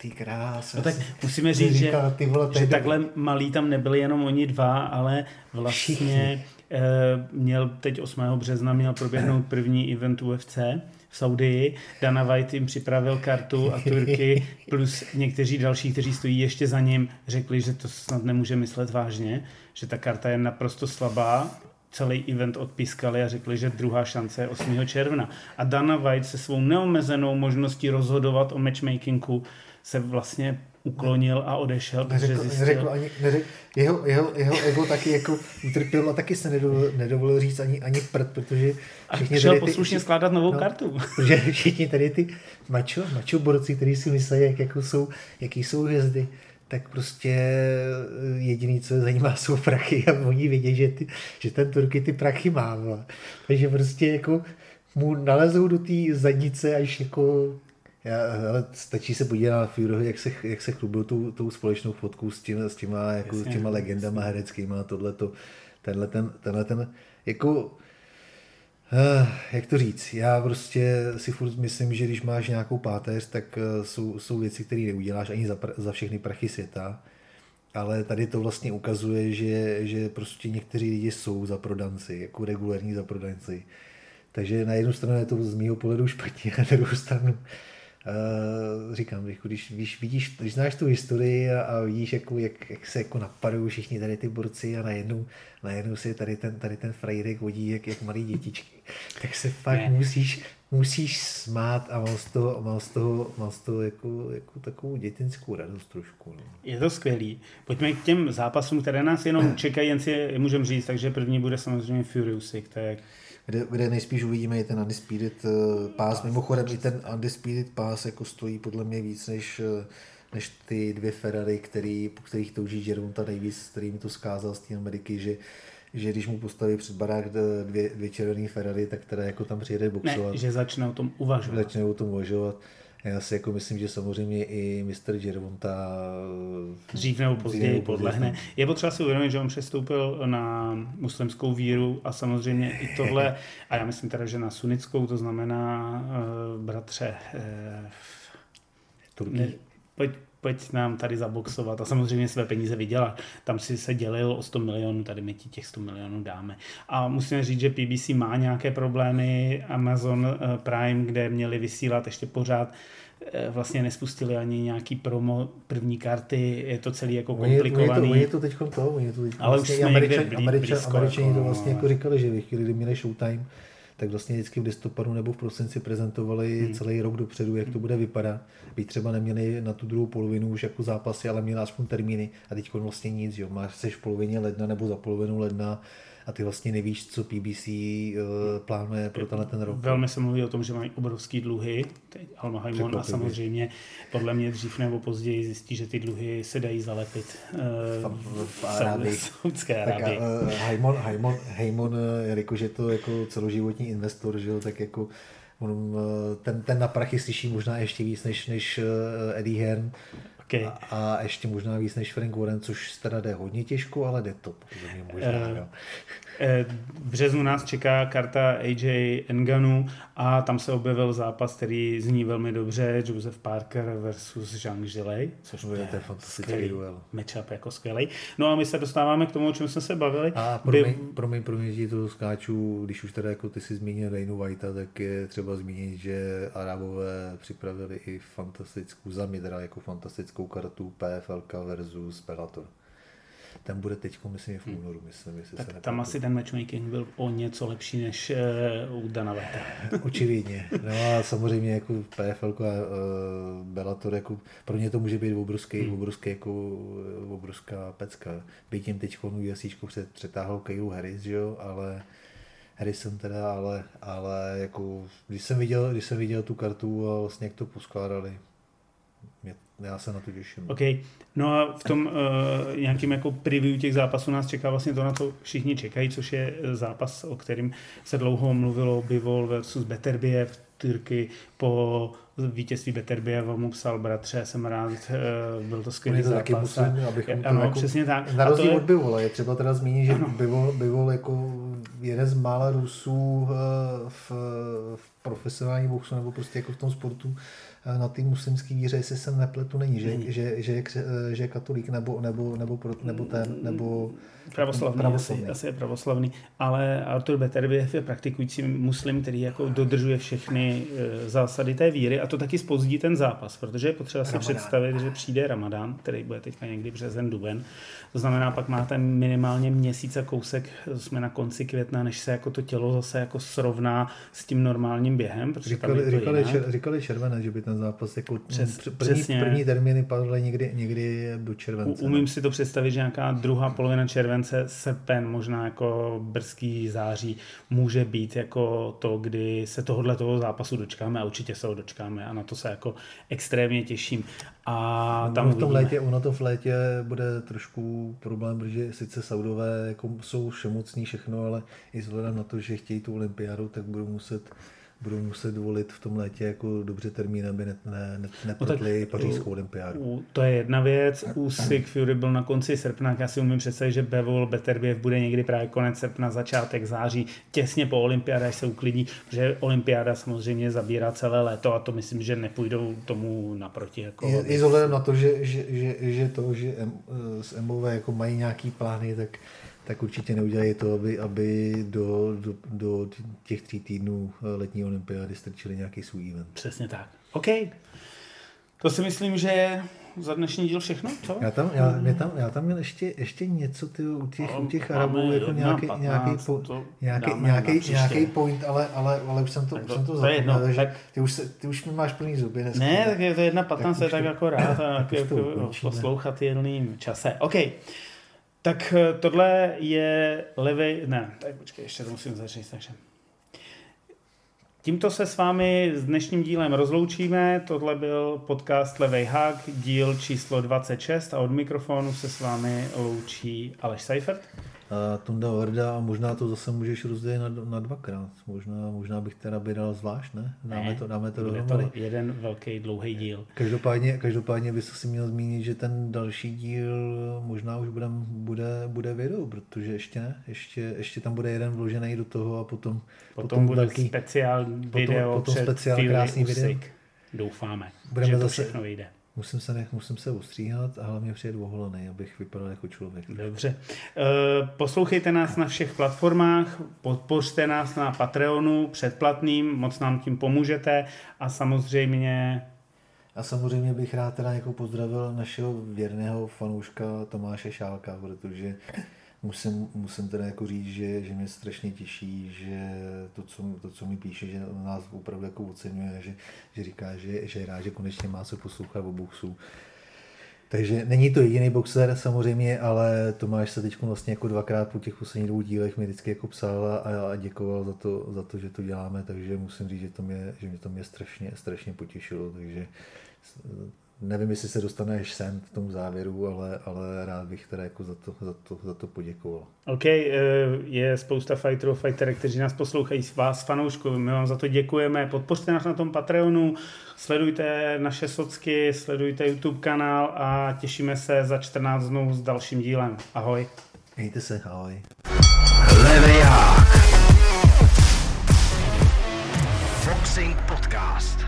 [SPEAKER 3] ty krásy.
[SPEAKER 2] No tak musíme říct, že, ty vole, že takhle malí tam nebyli jenom oni dva, ale vlastně Všichni. Eh, měl teď 8. března měl proběhnout první event UFC v Saudii. Dana White jim připravil kartu a Turky plus někteří další, kteří stojí ještě za ním, řekli, že to snad nemůže myslet vážně, že ta karta je naprosto slabá celý event odpískali a řekli, že druhá šance je 8. června. A Dana White se svou neomezenou možností rozhodovat o matchmakingu se vlastně uklonil a odešel.
[SPEAKER 3] Neřekl, zjistil... neřekl ani, neřekl, jeho, jeho, jeho ego taky jako utrpěl a taky se nedovolil, nedovolil říct ani, ani prd, protože
[SPEAKER 2] všichni a šel tady poslušně ty, skládat novou no, kartu.
[SPEAKER 3] Protože všichni tady ty mačo, mačo borci, kteří si myslí, jak jako jsou, jaký jsou hvězdy, tak prostě jediný, co je zajímá, jsou prachy a oni vědí, že, ty, že ten Turky ty prachy má. Takže prostě jako mu nalezou do té zadnice až jako já, ale stačí se podívat na Furyho, jak se, jak se chlubil tou, tou společnou fotku s, tím, s těma, jako, jasně, s těma legendama jasně. hereckýma a tohleto, tenhle ten, tenhle ten, jako, uh, jak to říct, já prostě si furt myslím, že když máš nějakou páteř, tak uh, jsou, jsou věci, které neuděláš ani za, za všechny prachy světa, ale tady to vlastně ukazuje, že, že prostě někteří lidi jsou za prodanci, jako regulární za prodanci. Takže na jednu stranu je to z mého pohledu špatně, a na druhou stranu Uh, říkám, jako když, když, vidíš, když znáš tu historii a, a vidíš, jako, jak, jak, se jako napadují všichni tady ty borci a najednou, najednou si tady ten, tady ten frajrek vodí jak, jak malý dětičky, tak se fakt musíš, musíš smát a mám z toho, mám z toho, mám z toho jako, jako takovou dětinskou radost trošku. No.
[SPEAKER 2] Je to skvělý. Pojďme k těm zápasům, které nás jenom čekají, jen si je můžeme říct, takže první bude samozřejmě Furious, to je
[SPEAKER 3] kde, kde nejspíš uvidíme i ten Undisputed eh, pás. Mimochodem i ten Undisputed pás jako stojí podle mě víc než, eh, než ty dvě Ferrari, který, po kterých touží Gervonta nejvíc, s kterými to skázal z té Ameriky, že že když mu postaví před barák dvě, dvě červené Ferrari, tak teda jako tam přijede boxovat.
[SPEAKER 2] Ne, že začne o tom uvažovat.
[SPEAKER 3] Začne o tom uvažovat. Já si jako myslím, že samozřejmě i Mr. Gervonta
[SPEAKER 2] eh, dřív nebo později podlehne. Je potřeba si uvědomit, že on přestoupil na muslimskou víru a samozřejmě i tohle, a já myslím teda, že na sunickou, to znamená uh, bratře uh, ne, pojď, pojď nám tady zaboxovat a samozřejmě své peníze vydělat. Tam si se dělil o 100 milionů, tady my ti těch 100 milionů dáme. A musíme říct, že PBC má nějaké problémy, Amazon eh, Prime, kde měli vysílat ještě pořád eh, vlastně nespustili ani nějaký promo první karty, je to celý jako komplikovaný.
[SPEAKER 3] Oni je to, je to teď to, oni je to teď
[SPEAKER 2] Ale vlastně už jsme Američan, blí,
[SPEAKER 3] Američan, Američani jako, to vlastně jako říkali, že ve chvíli, kdy měli Showtime, tak vlastně vždycky v listopadu nebo v prosinci prezentovali hmm. celý rok dopředu, jak to bude vypadat. Byť třeba neměli na tu druhou polovinu už jako zápasy, ale měli aspoň termíny a teď vlastně nic, jo. Máš seš v polovině ledna nebo za polovinu ledna a ty vlastně nevíš, co PBC eh, plánuje pro tenhle ten rok.
[SPEAKER 2] Velmi se mluví o tom, že mají obrovský dluhy, Alma Haimon a samozřejmě podle mě dřív nebo později zjistí, že ty dluhy se dají zalepit uh, v, v, Arábii. Saudské
[SPEAKER 3] Arábii. Tak uh, Haimon, Haimon, Haimon, jelikož je to jako celoživotní investor, že jo, tak jako on, ten, ten na prachy slyší možná ještě víc než, než Eddie Hearn, Okay. A, a ještě možná víc než Frank Warren, což teda jde hodně těžko, ale jde to. Možná, uh,
[SPEAKER 2] v březnu nás čeká karta AJ Enganu a tam se objevil zápas, který zní velmi dobře, Joseph Parker versus Zhang Zhilei, což
[SPEAKER 3] je, to je fantastický duel.
[SPEAKER 2] Matchup jako skvělý. No a my se dostáváme k tomu, o čem jsme se bavili.
[SPEAKER 3] A promiň, kdy... promiň, promiň, že to skáču, když už teda jako ty si zmínil Dana Whitea, tak je třeba zmínit, že Arabové připravili i fantastickou, za mě teda jako fantastickou kartu PFLK versus Bellator. Ten bude teď, myslím, v únoru, myslím, jestli
[SPEAKER 2] tak
[SPEAKER 3] se
[SPEAKER 2] tam asi ten matchmaking byl o něco lepší než uh, u Dana Veta.
[SPEAKER 3] Očividně. No a samozřejmě jako PFL a uh, Bellator, jako, pro ně to může být obrovský, hmm. obrovský jako, obrovská pecka. Byť jim teď před, přetáhl Kaylu Harris, že jo, ale Harrison teda, ale, ale jako, když jsem viděl, když jsem viděl tu kartu a vlastně jak to poskládali, mě, já se na to těším.
[SPEAKER 2] OK. No a v tom uh, nějakým jako preview těch zápasů nás čeká vlastně to, na co všichni čekají, což je zápas, o kterým se dlouho mluvilo, Bivol versus Beterbiev, Tyrky po vítězství Beterbiev mu psal bratře, jsem rád, uh, byl to skvělý zápas.
[SPEAKER 3] taky musím, abychom
[SPEAKER 2] ano,
[SPEAKER 3] jako,
[SPEAKER 2] přesně tak.
[SPEAKER 3] Na rozdíl
[SPEAKER 2] je...
[SPEAKER 3] od Bivola, je třeba teda zmínit, že Bivol, Bivol jako jeden z mála Rusů v, v profesionální boxu nebo prostě jako v tom sportu na té muslimské víře, jestli se nepletu, není, že, není. že, že, je, že je katolík nebo, nebo, nebo, nebo ten, nebo
[SPEAKER 2] pravoslavný, pravoslavný. Asi, asi je pravoslavný, ale Artur Beterbiev je praktikující muslim, který jako dodržuje všechny e, zásady té víry a to taky spozdí ten zápas, protože je potřeba si představit, že přijde Ramadán, který bude teďka někdy březen, duben, to znamená, pak máte minimálně měsíc a kousek, jsme na konci května, než se jako to tělo zase jako srovná s tím normálním během. Protože
[SPEAKER 3] říkali, tam říkali, čer, říkali červené, že by ten zápas jako Přes, první, přesně. první termíny padly někdy, někdy do července.
[SPEAKER 2] U, umím si to představit, že nějaká druhá polovina července, srpen, možná jako brzký září, může být jako to, kdy se tohohle toho zápasu dočkáme a určitě se ho dočkáme a na to se jako extrémně těším. A
[SPEAKER 3] no,
[SPEAKER 2] tam
[SPEAKER 3] v tom létě, ono to v létě bude trošku problém, protože sice Saudové jako jsou všemocní všechno, ale i vzhledem na to, že chtějí tu olympiádu, tak budou muset budou muset volit v tom létě jako dobře termín, aby ne, ne, ne, nepletli no pařížskou olympiádu.
[SPEAKER 2] To je jedna věc. U Sick Fury byl na konci srpna, já si umím představit, že Bevol Beterbiev bude někdy právě konec srpna, začátek září, těsně po olympiádě, až se uklidí, protože olympiáda samozřejmě zabírá celé léto a to myslím, že nepůjdou tomu naproti. Jako
[SPEAKER 3] je, i s na to, že, že, že, že to, že M, s MOV jako mají nějaký plány, tak tak určitě neudělají to, aby, aby do, do, do těch tří týdnů letní olympiády strčili nějaký svůj event.
[SPEAKER 2] Přesně tak. OK. To si myslím, že je za dnešní díl všechno, co?
[SPEAKER 3] Já tam, já, mě tam, já tam měl ještě, ještě něco ty, u těch, u těch Arabů, jako nějaký, 15, nějaký, po, nějaký, nějaký, nějaký point, ale, ale, ale už jsem to, už jsem to, to zapomněl, takže ty už, se, ty už mi máš plný zuby dneska.
[SPEAKER 2] Ne, tak je to jedna 15, tak, tak jako rád a jako poslouchat jiným čase. OK. Tak eh, tohle je levej, ne, tak počkej, ještě to musím začít, takže. Tímto se s vámi s dnešním dílem rozloučíme. Tohle byl podcast Levej hák, díl číslo 26 a od mikrofonu se s vámi loučí Aleš Seifert.
[SPEAKER 3] Tunda Varda a možná to zase můžeš rozdělit na, na dvakrát. Možná, možná bych teda vydal zvlášť, ne? Dáme
[SPEAKER 2] ne,
[SPEAKER 3] to, dáme to
[SPEAKER 2] dohromady. to jeden velký dlouhý díl.
[SPEAKER 3] Každopádně, každopádně bys si měl zmínit, že ten další díl možná už bude, bude, bude video, protože ještě ne, ještě, ještě tam bude jeden vložený do toho a potom,
[SPEAKER 2] potom, potom bude velký, speciální video
[SPEAKER 3] potom, potom speciál krásný video.
[SPEAKER 2] Doufáme,
[SPEAKER 3] Budeme
[SPEAKER 2] že to
[SPEAKER 3] zase,
[SPEAKER 2] všechno vyjde.
[SPEAKER 3] Musím se, musím se ustříhat a hlavně přijet oholený, abych vypadal jako člověk.
[SPEAKER 2] Dobře. Eh, poslouchejte nás na všech platformách, podpořte nás na Patreonu předplatným, moc nám tím pomůžete a samozřejmě
[SPEAKER 3] a samozřejmě bych rád teda jako pozdravil našeho věrného fanouška Tomáše Šálka, protože musím, musím teda jako říct, že, že mě strašně těší, že to co, to, co mi píše, že nás opravdu jako oceňuje, že, že říká, že, že je rád, že konečně má co poslouchat o boxu. Takže není to jediný boxer samozřejmě, ale Tomáš se teď vlastně jako dvakrát po těch posledních dvou dílech mi vždycky jako psal a, a děkoval za to, za to, že to děláme, takže musím říct, že to mě, že mě to mě strašně, strašně potěšilo, takže nevím, jestli se dostaneš sem k tomu závěru, ale, ale rád bych teda jako za to, za to, za to poděkoval.
[SPEAKER 2] OK, eh, je spousta fighterů, fighterek, kteří nás poslouchají, vás fanoušku, my vám za to děkujeme, podpořte nás na tom Patreonu, sledujte naše socky, sledujte YouTube kanál a těšíme se za 14 dnů s dalším dílem. Ahoj.
[SPEAKER 3] Mějte se, ahoj. Leviák. Boxing Podcast.